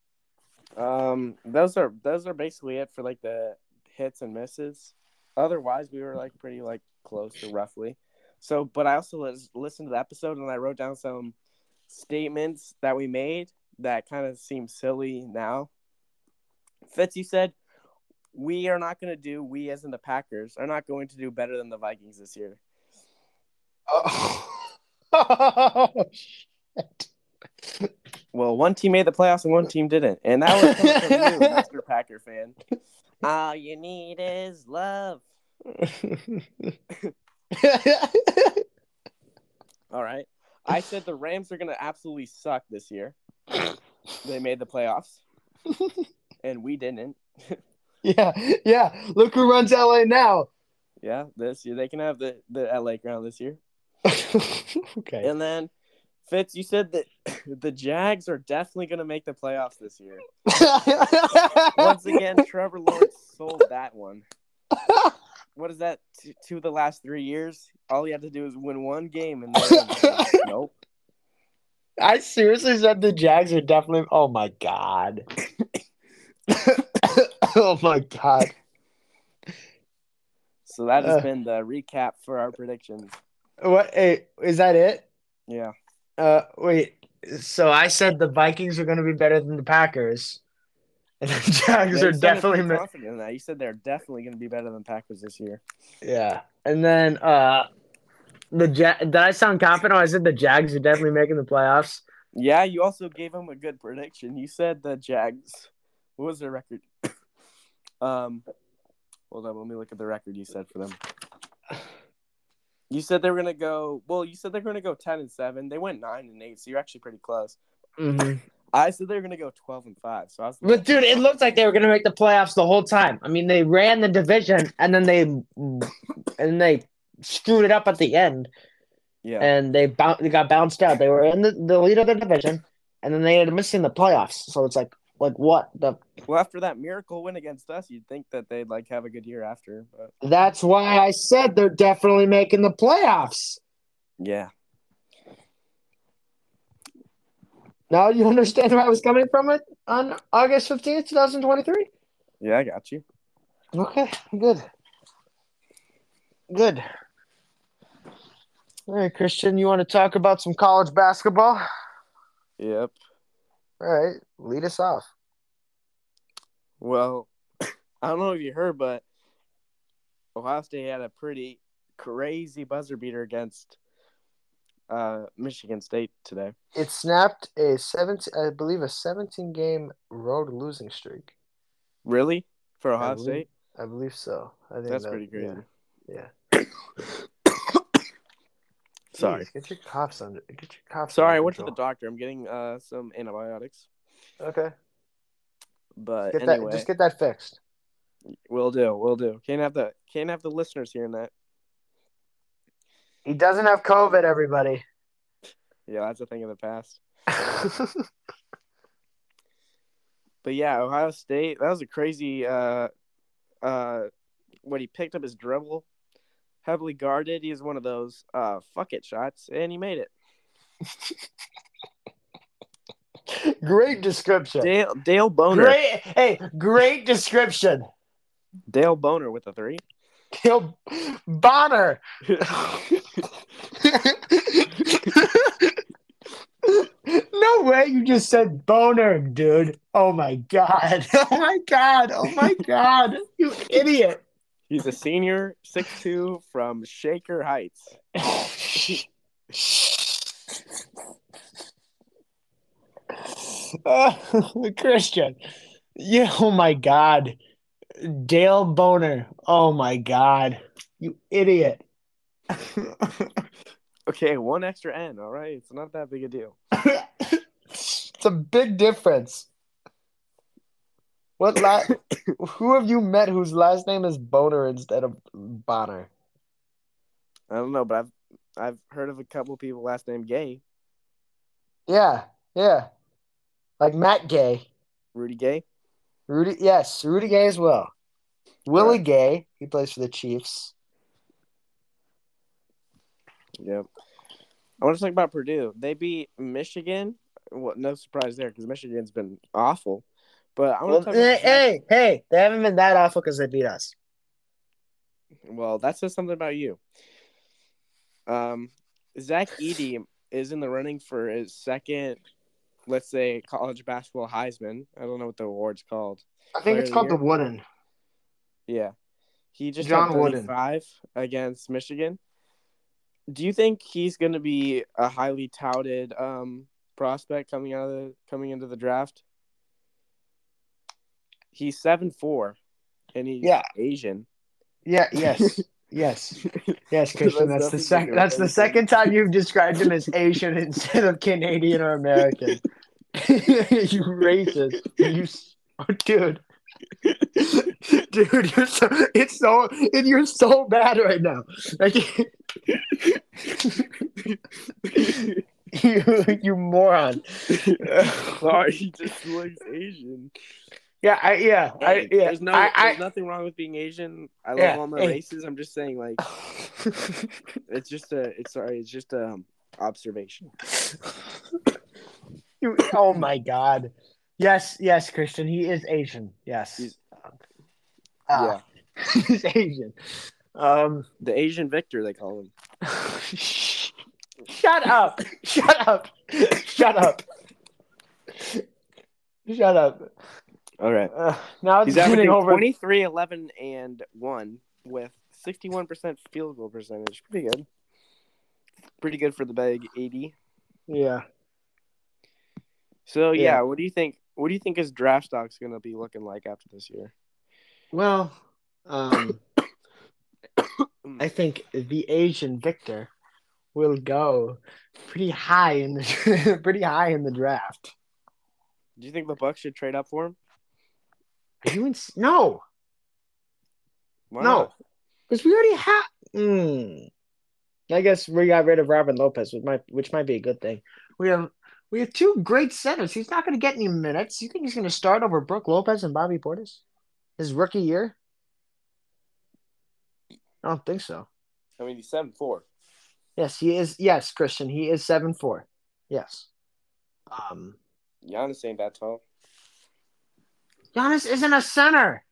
Um, those are those are basically it for like the hits and misses. Otherwise, we were like pretty like close to roughly. So, but I also lis- listened to the episode and I wrote down some statements that we made that kind of seem silly now. Fitz, you said we are not going to do. We, as in the Packers, are not going to do better than the Vikings this year. Oh, [LAUGHS] shit. Well, one team made the playoffs and one team didn't, and that was from you, [LAUGHS] Mr. Packer fan. All you need is love. [LAUGHS] All right. I said the Rams are going to absolutely suck this year. They made the playoffs, and we didn't. [LAUGHS] yeah, yeah. Look who runs LA now. Yeah, this year they can have the the LA ground this year. okay. And then Fitz, you said that [LAUGHS] the Jags are definitely going to make the playoffs this year. [LAUGHS] Once again, Trevor Lawrence sold that one. What is that? T- two of the last three years, all he had to do is win one game, and then, [LAUGHS] nope. I seriously said the Jags are definitely. Oh my god. [COUGHS] oh my god. So that has Uh. been the recap for our predictions. What? Hey, is that it? Yeah. Uh, wait. So I said the Vikings are going to be better than the Packers, [LAUGHS] and the Jags Yeah, are definitely. ma- confident in that. You said they're definitely going to be better than Packers this year. Yeah, and then uh, the ja- Did I sound confident? I said the Jags are definitely making the playoffs. Yeah, you also gave them a good prediction. You said the Jags. What was their record? [COUGHS] um, hold on. Let me look at the record you said for them. You said they were gonna go. Well, you said they're gonna go ten and seven. They went nine and eight, so you're actually pretty close. Mm-hmm. I said they were gonna go twelve and five. So I was. But dude, it looked like they were going to make the playoffs the whole time. I mean, they ran the division and then they and they screwed it up at the end. yeah. and they bou- they got bounced out. They were in the, the lead of the division, and then they ended up missing the playoffs. So it's like, like what the? Well, after that miracle win against us, you'd think that they'd like have a good year after. But That's why I said they're definitely making the playoffs. yeah, Now you understand where I was coming from it on August fifteenth, two thousand twenty-three. yeah, I got you. Okay, good, good. All right, Christian, you want to talk about some college basketball? Yep. All right, lead us off. Well, [COUGHS] I don't know if you heard, but Ohio State had a pretty crazy buzzer beater against uh, Michigan State today. It snapped a seventeen, I believe, a seventeen-game road losing streak. Really? For Ohio believe- State? I believe so. I think That's that- pretty crazy. Yeah. yeah. [COUGHS] Sorry. Jeez, get your coughs under. Get your coughs. Sorry, I went to the doctor. I'm getting uh, some antibiotics. Okay. But Get anyway, that. Just get that fixed. we'll do. We'll do. Can't have the can't have the listeners hearing that. He doesn't have COVID. Everybody. Yeah, that's a thing of the past. [LAUGHS] But yeah, Ohio State, that was a crazy uh uh when he picked up his dribble, heavily guarded, he was one of those uh fuck it shots and he made it. [LAUGHS] great description. Dale Dale Boner. Great. Hey, great description. Dale Boner with a three. Dale Bonner. [LAUGHS] no way you just said boner, dude. Oh my god. [LAUGHS] Oh my god. Oh my god. You idiot. He's a senior, six two from Shaker Heights. [LAUGHS] Uh, Christian. Yeah, oh my god. Dale Boner. Oh my god. You idiot. Okay, one extra N, all right? It's not that big a deal. [LAUGHS] it's a big difference. What la- [LAUGHS] who have you met whose last name is Boner instead of Bonner? I don't know, but I've I've heard of a couple people last name Gay. Yeah, yeah. Like Matt Gay. Rudy Gay. Rudy yes, Rudy Gay as well. Willie Alright. Gay, he plays for the Chiefs. Yep. I want to talk about Purdue. They beat Michigan. Well, no surprise there because Michigan's been awful. But I Well, want to talk hey, about hey, hey, they haven't been that awful because they beat us. Well, that says something about you. Um, Zach Edey is in the running for his second, let's say, college basketball Heisman. I don't know what the award's called. I think Player it's of the called the? Wooden. Yeah, he just John Wooden. five against Michigan. Do you think he's going to be a highly touted um, prospect coming out of the coming into the draft. He's seven four, and he's Yeah. Asian. Yeah. Yes. [LAUGHS] yes. Yes, Christian. That's the second. That's the second time you've described him as Asian [LAUGHS] instead of Canadian or American. [LAUGHS] you racist. You, oh, dude. Dude, you're so it's so and you're so bad right now. Like you you moron. Sorry, he just looks Asian. Yeah, I yeah, I yeah. there's no, I, there's nothing wrong with being Asian. I love Yeah, all my hey. races. I'm just saying, like, [LAUGHS] it's just a, it's sorry, it's just a um, observation. [COUGHS] Oh my god. Yes, yes, Christian. He is Asian. Yes. He's- Ah, [LAUGHS] he's Asian. Um The Asian Victor, they call him. [LAUGHS] Shut up. Shut up. Shut up. Shut up. All right. Uh, now it's He's averaging over 23, 11, and 1 with 61% field goal percentage. Pretty good. Pretty good for the big 80. Yeah. So, yeah, Yeah. what do you think? What do you think his draft stock's going to be looking like after this year? Well, um [COUGHS] I think the Asian Victor will go pretty high in the [LAUGHS] pretty high in the draft. Do you think the Bucks should trade up for him? Are you ins- no, Why no, because we already have. Mm. I guess we got rid of Robin Lopez, which might which might be a good thing. We have we have two great centers. He's not going to get any minutes. You think he's going to start over Brooke Lopez and Bobby Portis his rookie year? I don't think so. I mean, he's 7 4. Yes, he is. Yes, Christian, he is seven four. Yes. Um, Giannis ain't that tall. Giannis isn't a center.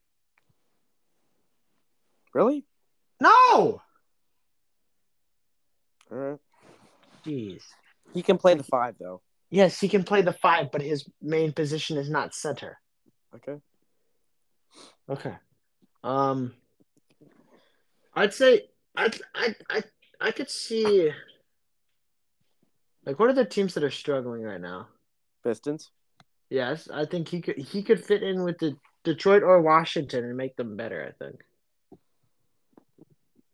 Really? No. All right. Jeez. He can play the five, though. Yes, he can play the five, but his main position is not center. Okay. Okay. Um, I'd say I I I I could see like what are the teams that are struggling right now? Pistons. Yes, I think he could he could fit in with the Detroit or Washington and make them better. I think.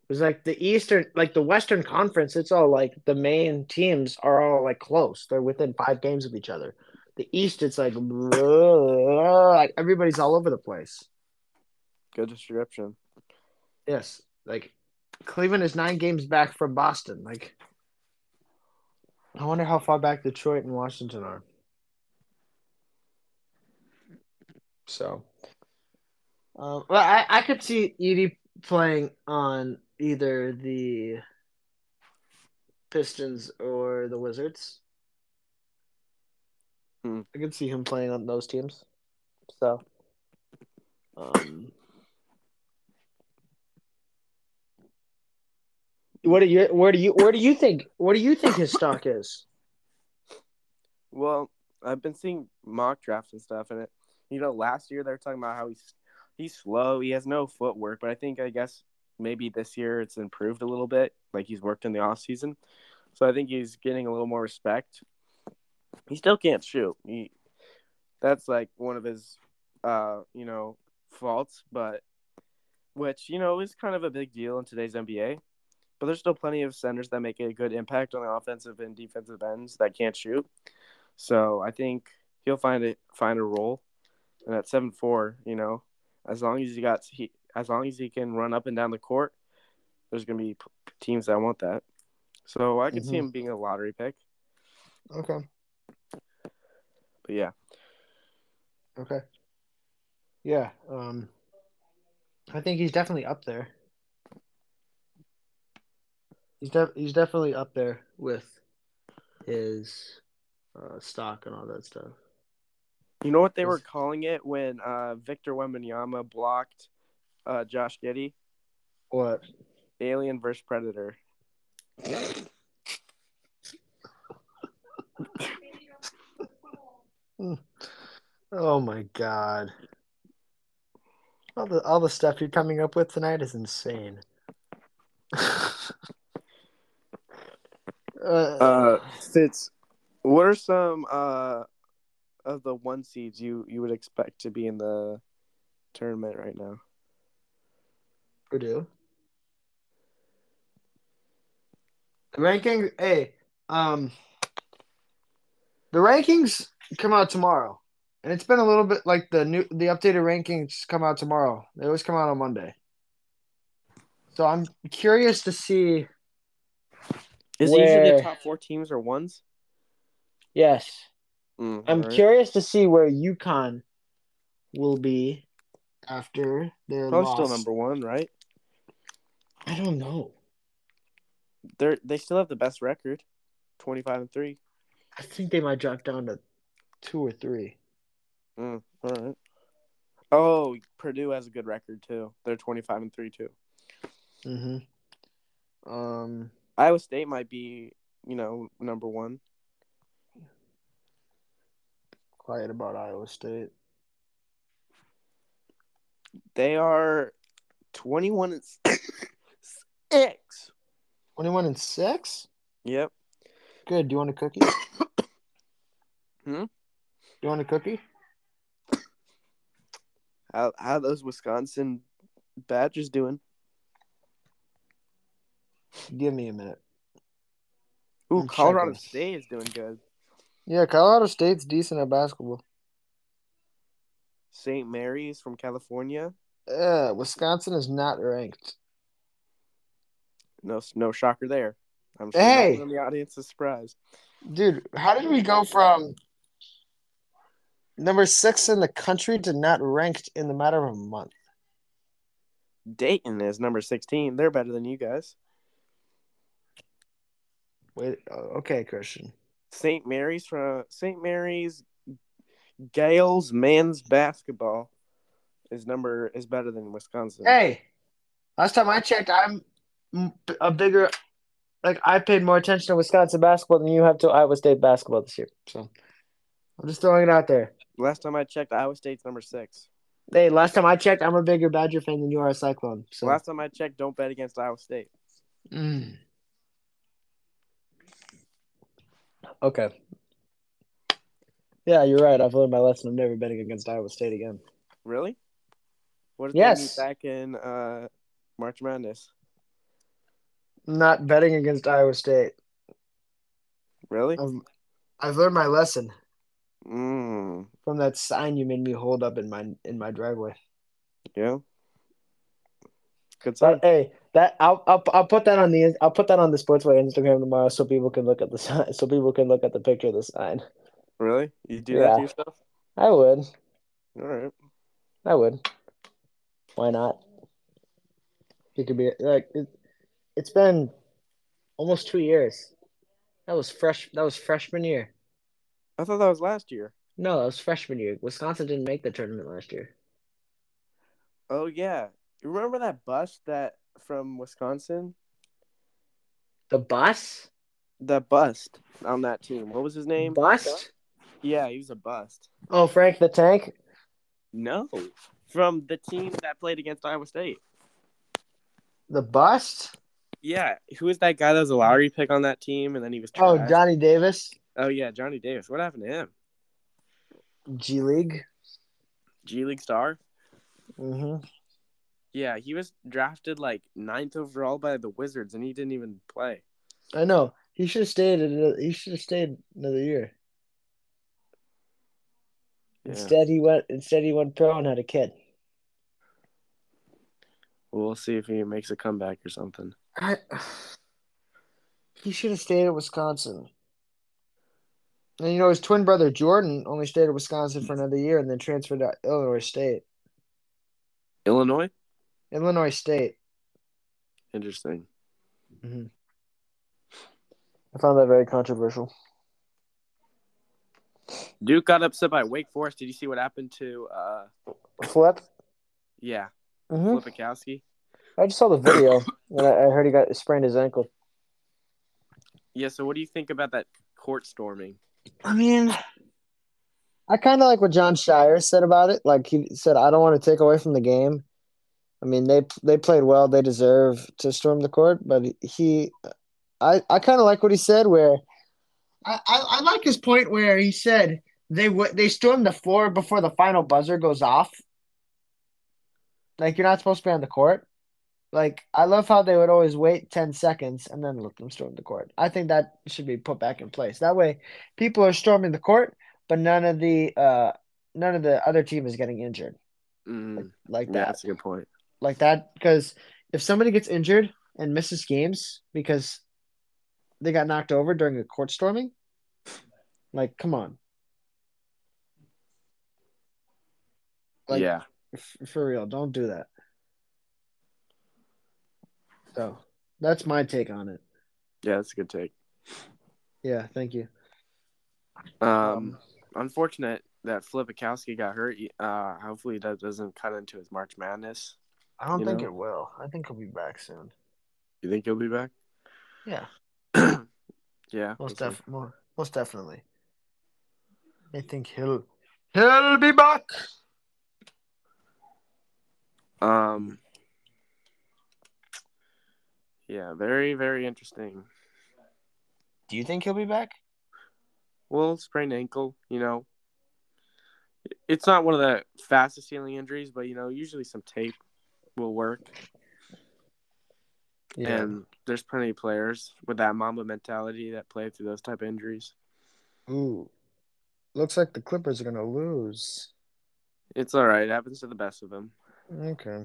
It's like the Eastern, like the Western Conference. It's all like the main teams are all like close. They're within five games of each other. The East, it's like, [LAUGHS] like everybody's all over the place. Good description. Yes, like Cleveland is nine games back from Boston. Like, I wonder how far back Detroit and Washington are. So, um, well, I I could see Edey playing on either the Pistons or the Wizards. Hmm. I could see him playing on those teams. So, um, what do you where do you where do you think what do you think his stock is? [LAUGHS] Well, I've been seeing mock drafts and stuff, and it, you know, last year they were talking about how he's he's slow, he has no footwork, but I think I guess maybe this year it's improved a little bit, like he's worked in the off season, so I think he's getting a little more respect. He still can't shoot. He, that's like one of his, uh, you know, faults, but which you know is kind of a big deal in today's NBA. But there's still plenty of centers that make a good impact on the offensive and defensive ends that can't shoot. So I think he'll find it find a role. And at seven four, you know, as long as he got he as long as he can run up and down the court, there's gonna be teams that want that. So I could see Mhm. him being a lottery pick. Okay. But yeah, Okay. Yeah. Um I think he's definitely up there. He's def- he's definitely up there with his uh, stock and all that stuff. You know what they were calling it when uh, Victor Wembanyama blocked uh, Josh Giddey? What? Alien versus Predator. Oh my god. All the all the stuff you're coming up with tonight is insane. [LAUGHS] uh, Uh, Fitz, What are some uh of the one seeds you you would expect to be in the tournament right now? Purdue. The ranking, hey, um, the rankings come out tomorrow, and it's been a little bit like the new the updated rankings come out tomorrow. They always come out on Monday. So I'm curious to see. Is it usually the top four teams or ones? Yes, Mm, I'm alright. curious to see where UConn will be after their Probably loss. still number one, right? I don't know. They're they still have the best record, twenty five and three. I think they might drop down to two or three. Mm, all right. Oh, Purdue has a good record too. They're twenty five and three too. Mm-hmm. Um. Iowa State might be, you know, number one. Quiet about Iowa State. They are twenty one and six. Twenty-one and six. Yep. Good. Do you want a cookie? [COUGHS] Hmm? Do you want a cookie? How how those Wisconsin Badgers doing? Give me a minute. Ooh, I'm Colorado checking. State is doing good. Yeah, Colorado State's decent at basketball. St. Mary's from California. Yeah, Wisconsin is not ranked. No no shocker there. I'm sure Hey! the audience is surprised. Dude, how did we go from number six in the country to not ranked in the matter of a month? Dayton is number sixteen. They're better than you guys. Wait, okay, Christian. St. Mary's from St. Mary's Gaels men's basketball is number is better than Wisconsin. Hey, last time I checked, I'm a bigger, like I paid more attention to Wisconsin basketball than you have to Iowa State basketball this year. So I'm just throwing it out there. Last time I checked, Iowa State's number six. Hey, last time I checked, I'm a bigger Badger fan than you are a Cyclone. So Last time I checked, don't bet against Iowa State. Mm. Okay. Yeah, you're right. I've learned my lesson. I'm never betting against Iowa State again. Really? What did Yes. they meet back in uh, March Madness? Not betting against Iowa State. Really? I've, I've learned my lesson Mm, from that sign you made me hold up in my in my driveway. yeah. Good sign. Hey, that I'll, I'll I'll put that on the I'll put that on the Sportsway Instagram tomorrow so people can look at the [LAUGHS] sign so people can look at the picture of the sign. Really? You do that Yeah. to yourself? I would. All right. I would. Why not? It could be like it, it's been almost two years. That was fresh. That was freshman year. I thought that was last year. No, that was freshman year. Wisconsin didn't make the tournament last year. Oh yeah. You remember that bust that from Wisconsin? The bus? The bust on that team. What was his name? Bust? Yeah, he was a bust. Oh, Frank the Tank. No. From the team that played against Iowa State. The bust? Yeah. Who was that guy that was a lottery pick on that team and then he was Oh. Johnny Davis. Oh yeah, Johnny Davis. What happened to him? G League. G League star? Mm-hmm. Yeah, he was drafted like ninth overall by the Wizards and he didn't even play. I know. He should have stayed. Another, he should have stayed another year. Yeah. Instead, he went. Instead, he went pro and had a kid. We'll see if he makes a comeback or something. I, [SIGHS] he should have stayed at Wisconsin. And you know, his twin brother Jordan only stayed at Wisconsin for another year and then transferred to Illinois State. Illinois? Illinois State. Interesting. I found that very controversial. Duke got upset by Wake Forest. Did you see what happened to uh Flip. yeah, Mm-hmm. Filipowski? I just saw the video [COUGHS] and I, I heard he got sprained his ankle. Yeah, so what do you think about that court storming? I mean, I kind of like what Jon Scheyer said about it. Like he said, I don't want to take away from the game. I mean, they they played well. They deserve to storm the court, but he, I, I kind of like what he said. Where I, I, I like his point where he said they would they stormed the floor before the final buzzer goes off. Like you're not supposed to be on the court. Like I love how they would always wait ten seconds and then let them storm the court. I think that should be put back in place. That way, people are storming the court, but none of the uh none of the other team is getting injured. Mm, Like, like yeah, that. that's a good point. Like that because if somebody gets injured and misses games because they got knocked over during a court storming, like come on, Like- yeah. F- for real, don't do that. So that's my take on it. Yeah, that's a good take. Yeah, thank you. Um, unfortunate that Filipowski got hurt. Uh, hopefully that doesn't cut into his March Madness. I don't you think know? it will. I think he'll be back soon. You think he'll be back? Yeah, [CLEARS THROAT] yeah. most def- more, most definitely. I think he'll he'll be back. Um. Yeah, very very interesting. Do you think he'll be back? Well, sprained ankle, you know. It's not one of the fastest healing injuries, but you know, usually some tape will work. And there's plenty of players with that Mamba mentality that play through those type of injuries. Ooh, looks like the Clippers are gonna lose. It's all right. It happens to the best of them. Okay.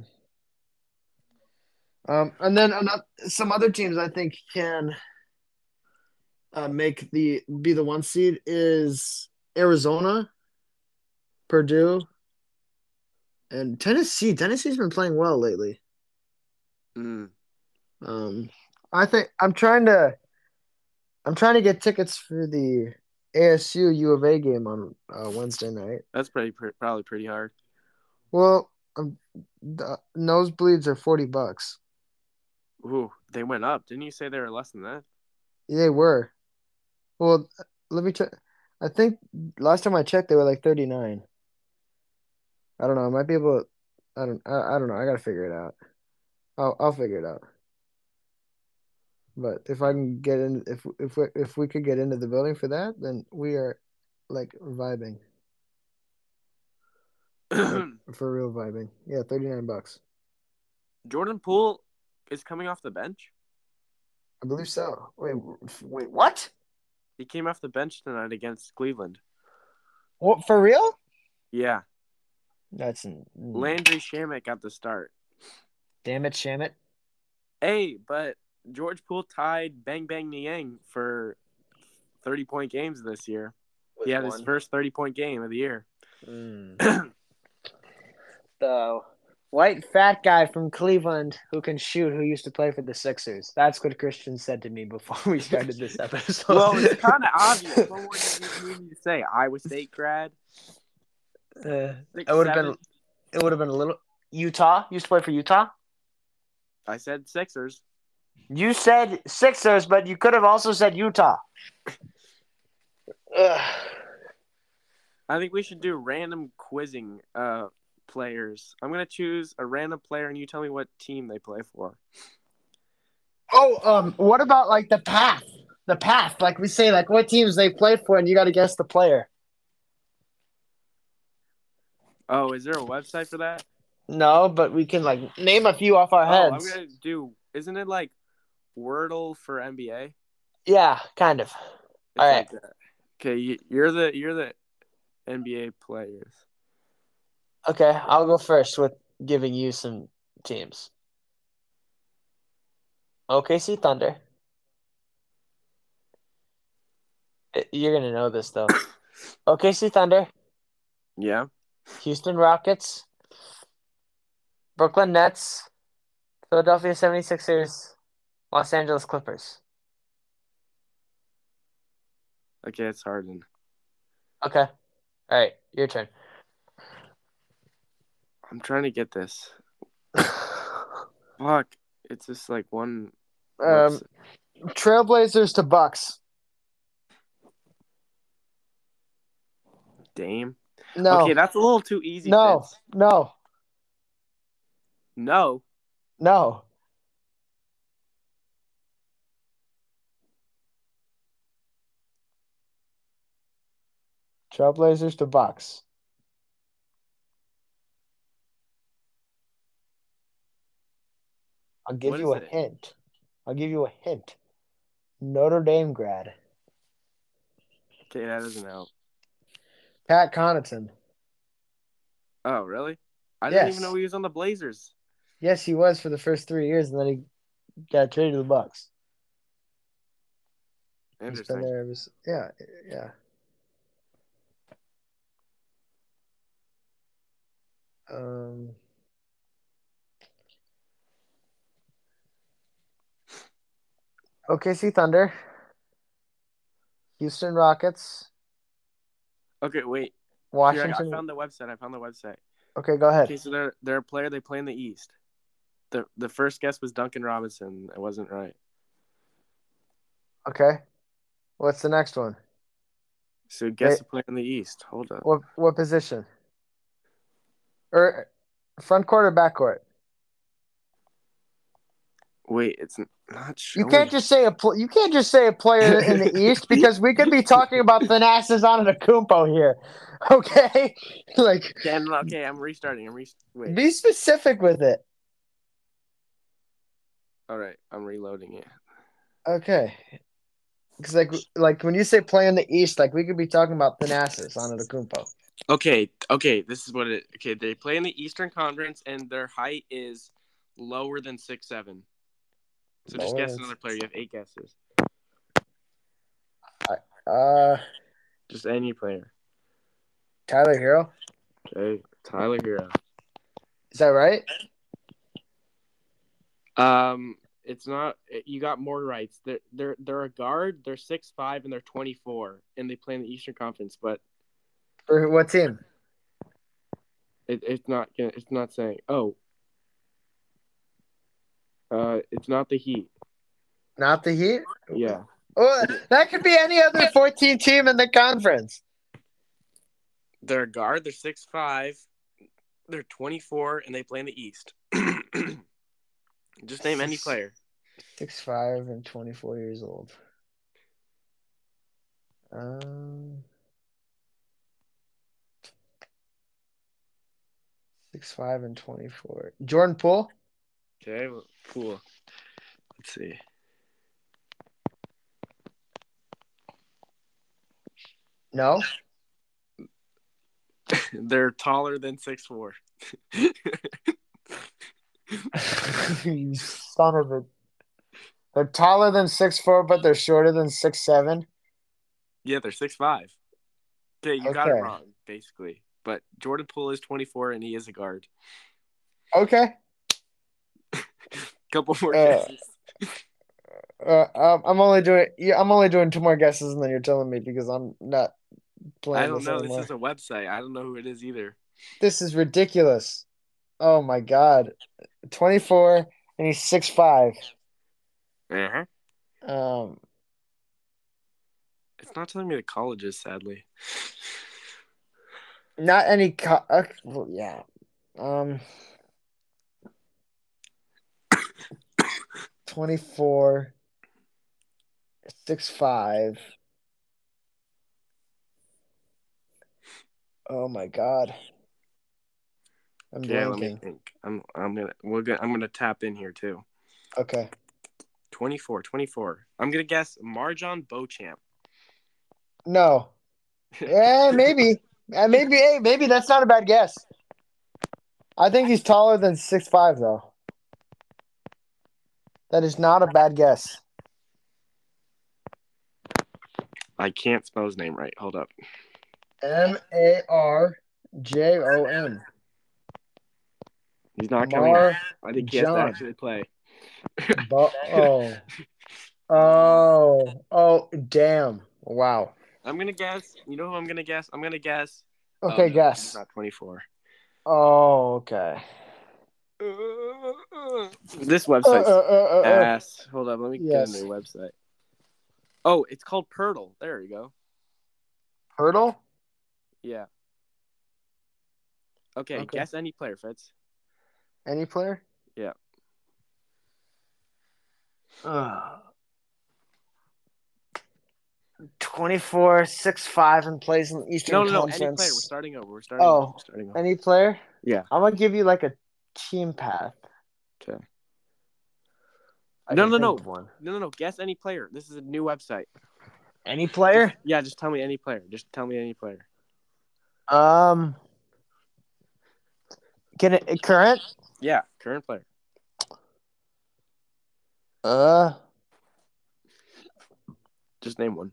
Um, and then another, some other teams I think can uh, make the be the one seed is Arizona, Purdue, and Tennessee. Tennessee's been playing well lately. Mm. Um, I think I'm trying to, I'm trying to get tickets for the ASU U of A game on uh, Wednesday night. That's pretty, pretty probably pretty hard. Well, um, the nosebleeds are forty bucks. Ooh, they went up. Didn't you say they were less than that? They were. Well, let me check. I think last time I checked, they were like 39. I don't know. I might be able to. I don't. I, I don't know. I gotta figure it out. I'll I'll figure it out. But if I can get in, if if we if we could get into the building for that, then we are like vibing [CLEARS THROAT] for real vibing. Yeah, 39 bucks. Jordan Poole is coming off the bench. I believe so. Wait, wait, what? He came off the bench tonight against Cleveland. What for real? Yeah, That's Landry Shamet got the start. damn it, Shamit. Hey, but George Poole tied Bang Bang Niang for 30 point games this year. He had his first 30 point game of the year. Mm. [CLEARS THROAT] the white fat guy from Cleveland who can shoot, who used to play for the Sixers. That's what Christian said to me before we started this [LAUGHS] episode. well, it's kind of [LAUGHS] obvious. What more do you need to say? Iowa State grad. Uh, Six, it would have been. It would have been a little. Utah used to play for Utah. I said Sixers. You said Sixers, but you could have also said Utah. [SIGHS] I think we should do random quizzing uh players. I'm gonna choose a random player and you tell me what team they play for. Oh, um, what about like the path? The path, like we say, like what teams they play for, and you got to guess the player. Oh, is there a website for that? No, but we can like name a few off our Oh, I'm heads. gonna do. Isn't it like Wordle for NBA? Yeah, kind of. All right. like that. Okay, you- you're the you're the NBA players. Okay, I'll go first with giving you some teams. OKC Thunder. Uh, You're gonna know this though. [COUGHS] OKC Thunder, Yeah. Houston Rockets, Brooklyn Nets, Philadelphia 76ers, Los Angeles Clippers. Okay, it's Harden. Okay. All right, your turn. I'm trying to get this. [LAUGHS] Fuck. It's just like one. um, Trailblazers to Bucks. Dame. No, Okay, that's a little too easy. no, Fitz. no, No. no. Trailblazers to Bucks. I'll give What you a it? hint. I'll give you a hint. Notre Dame grad. Okay, that doesn't help. Pat Connaughton. Oh, really? I didn't even know he was on the Blazers. Yes, he was for the first three years, and then he got traded to the Bucks. He's been Interesting. there. ever s- yeah, yeah. Um. OKC Thunder. Houston Rockets. Okay, wait. Here, I, I found the website. I found the website. Okay, go ahead. Okay, so they're they're a player. They play in the East. The the first guess was Duncan Robinson. It wasn't right. Okay. What's the next one? So guess They- a player in the East. Hold up. What what position? Or front court or back court? Wait, it's not sure. You can't just say a pl- you can't just say a player in the [LAUGHS] East because we could be talking about Thanasis Antetokounmpo here. [LAUGHS] Okay? [LAUGHS] like Okay, I'm, okay, I'm restarting. I'm re- wait. be specific with it. All right, I'm reloading it. Okay. Cuz like like when you say play in the East, like we could be talking about Thanasis Antetokounmpo. Okay, okay, this is what it. Okay, they play in the Eastern Conference, and their height is lower than six seven. So just guess another player. You have eight guesses. Uh Just any player. Tyler Herro. Okay, Tyler Herro. Is that right? Um, it's not. You got more rights. They're they're they're a guard. They're six five and they're twenty four, and they play in the Eastern Conference. But For what team? it, it's not. gonna- It's not saying. Oh. Uh, it's not the Heat. Not the Heat? Yeah. Oh, that could be any other 14 team in the conference. They're a guard. They're six five. They're twenty four, and they play in the East. [CLEARS THROAT] Just name any player. Six five and twenty four years old. Um, six five and twenty four. Jordan Poole. Okay, well, cool. Let's see. No. [LAUGHS] They're taller than six four. [LAUGHS] you son of a. They're taller than six four, but they're shorter than six seven. yeah, they're six five. Okay, you got it wrong, basically. But Jordan Poole is twenty four, and he is a guard. Okay. Couple more Uh, guesses. Uh, I'm only doing. Yeah, I'm only doing two more guesses, and then you're telling me because I'm not playing I don't this know. anymore. This is a website. I don't know who it is either. This is ridiculous. Oh my god. 24 and he's six five. Uh-huh. Um It's not telling me the colleges, sadly. not any co- uh, well, yeah. Um 24 6'5. Oh my god. I'm Yeah, let me think. I'm I'm gonna we're gonna I'm gonna tap in here too. Okay. 24, 24. I'm gonna guess Marjon Beauchamp. No. [LAUGHS] Yeah, maybe. Uh, maybe hey, maybe that's not a bad guess. I think he's taller than six five though. That is not a bad guess. I can't spell his name right. Hold up. M A R J O N. He's not coming. Mar I think he has to John. actually play. Bo- [LAUGHS] oh. Oh. Oh damn. Wow. I'm gonna guess. You know who I'm gonna guess? I'm gonna guess. oh, Okay, no, guess. Not 24. Oh, okay. This Uh, uh, website's uh, uh, uh. ass. Hold up, let me Yes. get a new website. Oh, it's called Poeltl. There you go. Hurdle? Yeah. Okay, Okay. guess any player, Fitz. Any player? Yeah. Uh, 24, 6'5", and plays in the Eastern No, no, no. Any player. We're starting over. We're starting. Oh. over. We're starting over. Any player? Yeah. I'm gonna give you like a team path. Okay. I No, no, no. One. No, no, no. Guess any player. This is a new website. Any player? Yeah, just tell me any player. Just tell me any player. Um. Can it current? Yeah, current player. Uh, Just name one.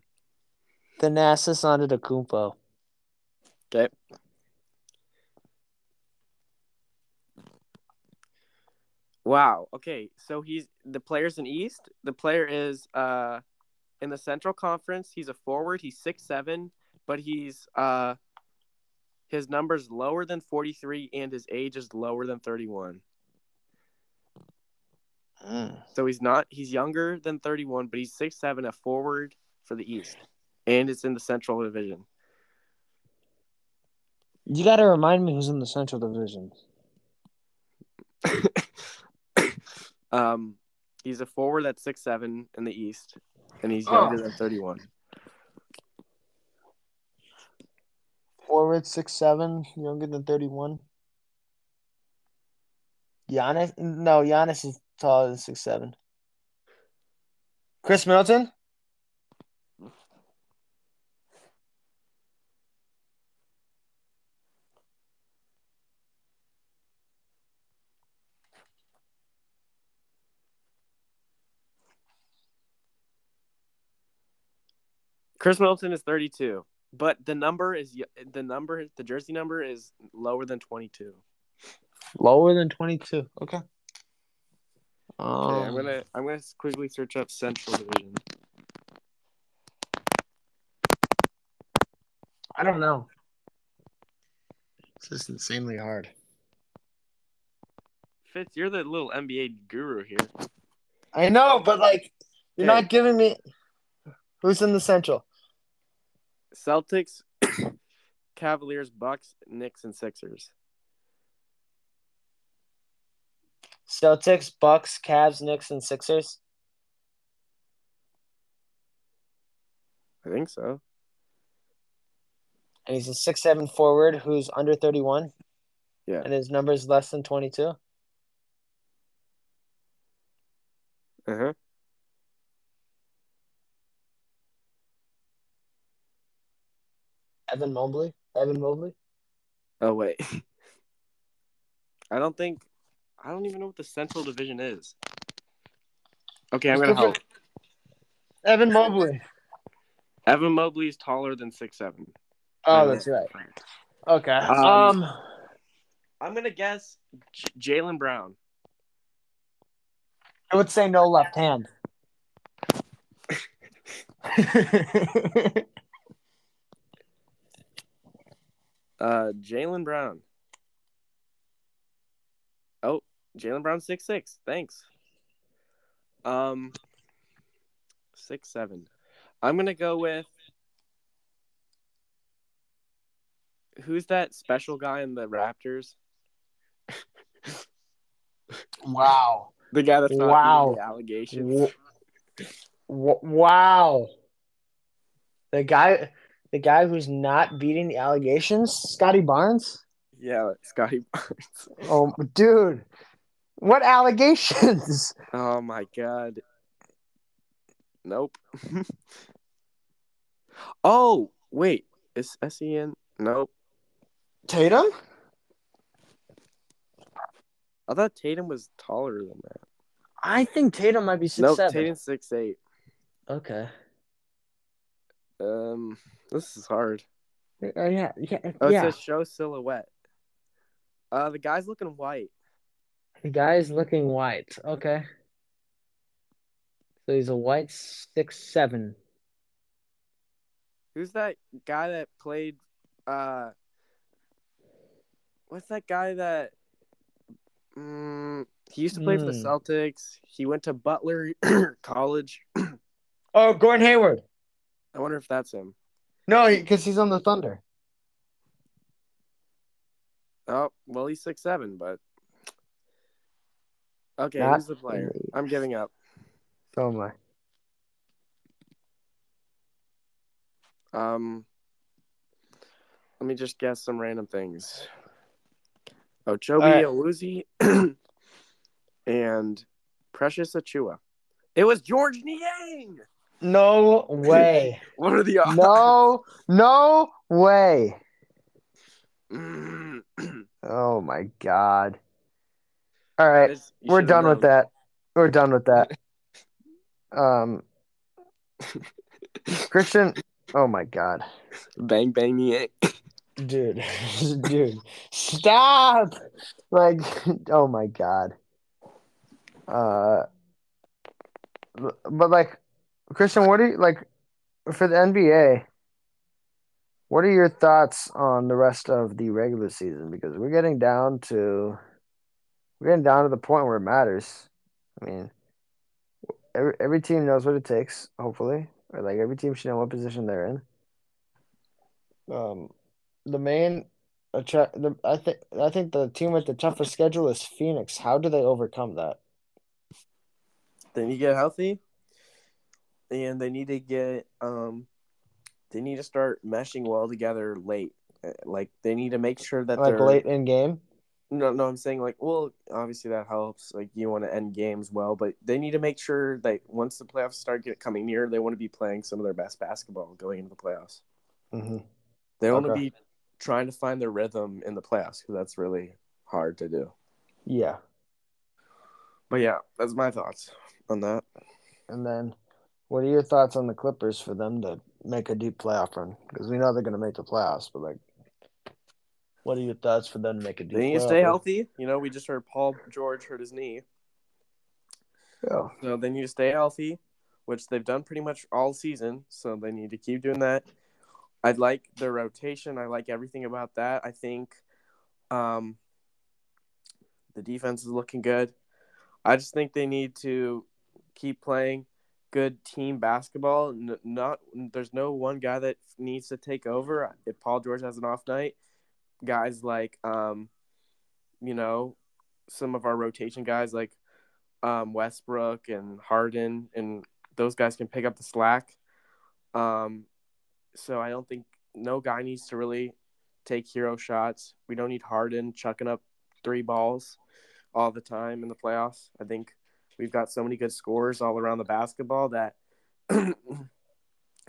The Thanasis Antetokounmpo. Okay. Wow. Okay. So he's the player's in East. The player is uh in the Central Conference. He's a forward. He's six seven, but he's uh his number's lower than forty three and his age is lower than thirty one. Mm. So he's not he's younger than thirty one, but he's six seven, a forward for the East. And it's in the Central Division. You got to remind me who's in the Central Division. [LAUGHS] um, he's a forward that's six seven in the East, and he's Oh. younger than thirty one. Forward six seven, younger than thirty one. Giannis? No, Giannis is taller than six seven. Khris Middleton? Khris Middleton is thirty two, but the number is the number the jersey number is lower than twenty two. Lower than twenty two. Okay. Um, Okay, I'm gonna I'm gonna quickly search up Central Division. I don't know. This is insanely hard. Fitz, you're the little NBA guru here. I know, but like, you're Okay. not giving me. Who's in the Central? Celtics, [COUGHS] Cavaliers, Bucks, Knicks, and Sixers. Celtics, Bucks, Cavs, Knicks, and Sixers. I think so. And he's a six seven forward who's under thirty one. Yeah. And his number is less than twenty two. Uh huh. Evan Mobley. Evan Mobley. Oh wait. [LAUGHS] I don't think I don't even know what the Central Division is. Okay, I'm gonna help. Evan Mobley. Evan Mobley is taller than six seven. Oh, that's right. Okay. Um, Um, I'm gonna guess J- Jaylen Brown. I would say no left hand. [LAUGHS] [LAUGHS] Uh, Jaylen Brown. Oh, Jaylen Brown six six. Thanks. Um, six seven. I'm gonna go with. Who's that special guy in the Raptors? wow. The guy that's not Wow. wow. the allegations. W- wow. The guy, the guy who's not beating the allegations, Scottie Barnes. Yeah, Scottie Barnes. Oh, dude, what allegations? [LAUGHS] Oh my god. Nope. [LAUGHS] oh wait, is Sen? Nope. Tatum? I thought Tatum was taller than that. I think Tatum might be six nope, seven. Tatum's six eight. Okay. Um, this is hard. Uh, yeah, yeah, Oh, it yeah. says show silhouette. Uh, the guy's looking white. The guy's looking white. Okay. So he's a white six seven. Who's that guy that played? Uh, what's that guy that? Mm, he used to play for the Hmm. Celtics. He went to Butler [CLEARS THROAT] College. [CLEARS THROAT] Oh, Gordon Hayward. I wonder if that's him. No, because he's on the Thunder. Oh, well, he's six seven, but okay. Not who's the player? I'm giving up. So am I. Um, let me just guess some random things. Oh, Ochobi Awuzie [CLEARS THROAT] and Precious Achiuwa. It was Georges Niang. No way. [LAUGHS] What are the odds? no, no way. [CLEARS THROAT] Oh my god. All right, we're done with that. We're done with that. [LAUGHS] Um, Christian. Oh my god, Bang bang me. dude, [LAUGHS] dude, stop! Like, oh my god. Uh, but like, Christian, what do you like for the NBA? What are your thoughts on the rest of the regular season? Because we're getting down to we're getting down to the point where it matters. I mean, every every team knows what it takes, hopefully, or like every team should know what position they're in. Um, the main, attra- the I think I think the team with the toughest schedule is Phoenix. How do they overcome that? Then you get healthy, and they need to get um, they need to start meshing well together late. Uh, Like they need to make sure that Like they're late in game. No, no, I'm saying like, well, obviously that helps. Like you want to end games well, but they need to make sure that once the playoffs start get coming near, they want to be playing some of their best basketball going into the playoffs. hmm They want to be trying to find their rhythm in the playoffs because that's really hard to do. Yeah, But yeah, that's my thoughts on that. and then what are your thoughts on the Clippers for them to make a deep playoff run? Because we know they're going to make the playoffs, but like, what are your thoughts for them to make a deep? They need to stay run? healthy. You know, we just heard Paul George hurt his knee, Yeah. so they need to stay healthy, which they've done pretty much all season. So they need to keep doing that. I like their rotation. I like everything about that. I think um, the defense is looking good. I just think they need to keep playing good team basketball. Not there's no one guy that needs to take over. If Paul George has an off night, guys like um, you know, some of our rotation guys like um, Westbrook and Harden and those guys can pick up the slack. Um, so I don't think no guy needs to really take hero shots. We don't need Harden chucking up three balls all the time in the playoffs. I think we've got so many good scores all around the basketball that [CLEARS THROAT]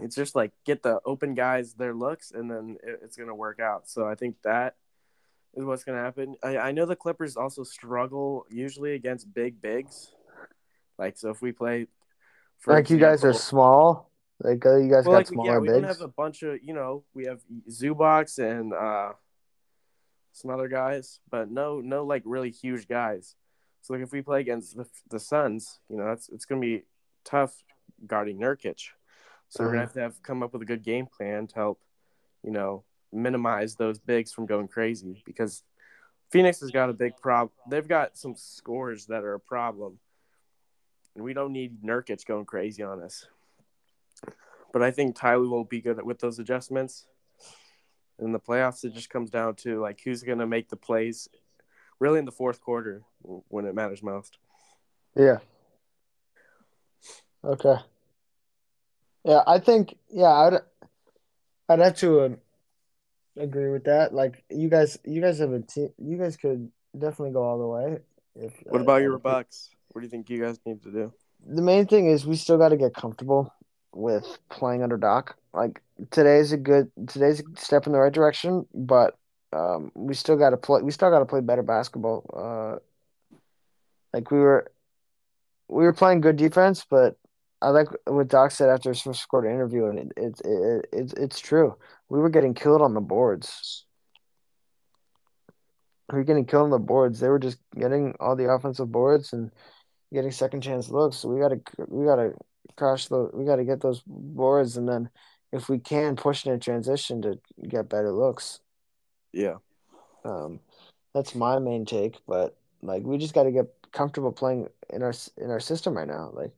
it's just like get the open guys their looks and then it- it's going to work out. So I think that is what's going to happen. I, I know the Clippers also struggle usually against big bigs. Like, so if we play, for like you guys are small. Like uh, you guys well, got like smaller yeah, we bigs. don't have a bunch of you know we have Zubac and uh, some other guys, but no no like really huge guys. So like if we play against the the Suns, you know that's it's gonna be tough guarding Nurkic. So we're gonna Uh-huh. have to have come up with a good game plan to help, you know, minimize those bigs from going crazy because Phoenix has got a big problem. They've got some scores that are a problem, and we don't need Nurkic going crazy on us. But I think Ty Lue will be good with those adjustments. In the playoffs, it just comes down to like who's going to make the plays, really in the fourth quarter when it matters most. Yeah. Okay. Yeah, I think yeah, I'd I'd have to uh, agree with that. Like you guys, you guys have a team. You guys could definitely go all the way. If What uh, about all your Bucks? What do you think you guys need to do? The main thing is we still got to get comfortable with playing under Doc. Like today's a good today's a step in the right direction, but um, we still got to play. We still got to play better basketball. Uh, like we were, we were playing good defense, but I like what Doc said after his first quarter interview, and it, it, it, it's it's true. We were getting killed on the boards. We were getting killed on the boards. They were just getting all the offensive boards and getting second chance looks. So we gotta we gotta crash the we gotta get those boards, and then if we can push in a transition to get better looks. Yeah. Um, that's my main take. But like we just gotta get comfortable playing in our in our system right now. Like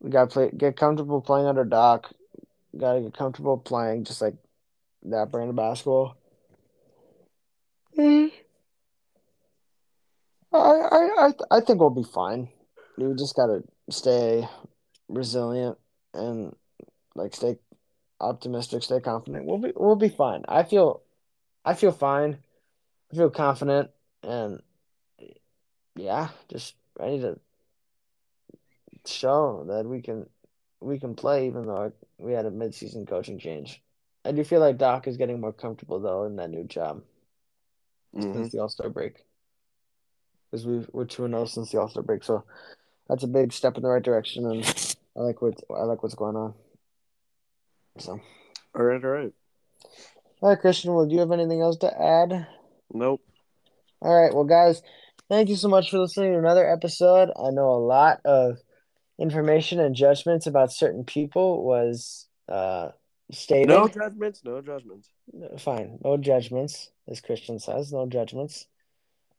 we gotta play get comfortable playing under Doc. Gotta get comfortable playing just like that brand of basketball. Mm. I I I I think we'll be fine. We just gotta stay resilient and like stay optimistic, stay confident. We'll be we'll be fine. I feel I feel fine. I feel confident and yeah, just ready to show that we can we can play even though we had a midseason coaching change. I do feel like Doc is getting more comfortable though in that new job Mhm. since the All Star break. Because we we're two and zero since the All Star break, so that's a big step in the right direction, and I like what I like what's going on. So, All right, all right. all right, Christian, well, do you have anything else to add? Nope. All right, well, guys, thank you so much for listening to another episode. I know a lot of information and judgments about certain people was uh stated. No judgments. No judgments. Fine, no judgments, as Christian says, no judgments.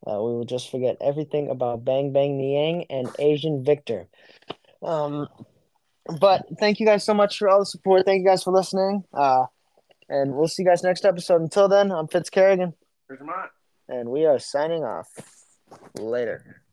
Uh, we will just forget everything about Bang Bang Niang and Asian Victor. Um, but thank you guys so much for all the support. Thank you guys for listening. Uh, and we'll see you guys next episode. Until then, I'm Fitz Kerrigan, and we are signing off. Later.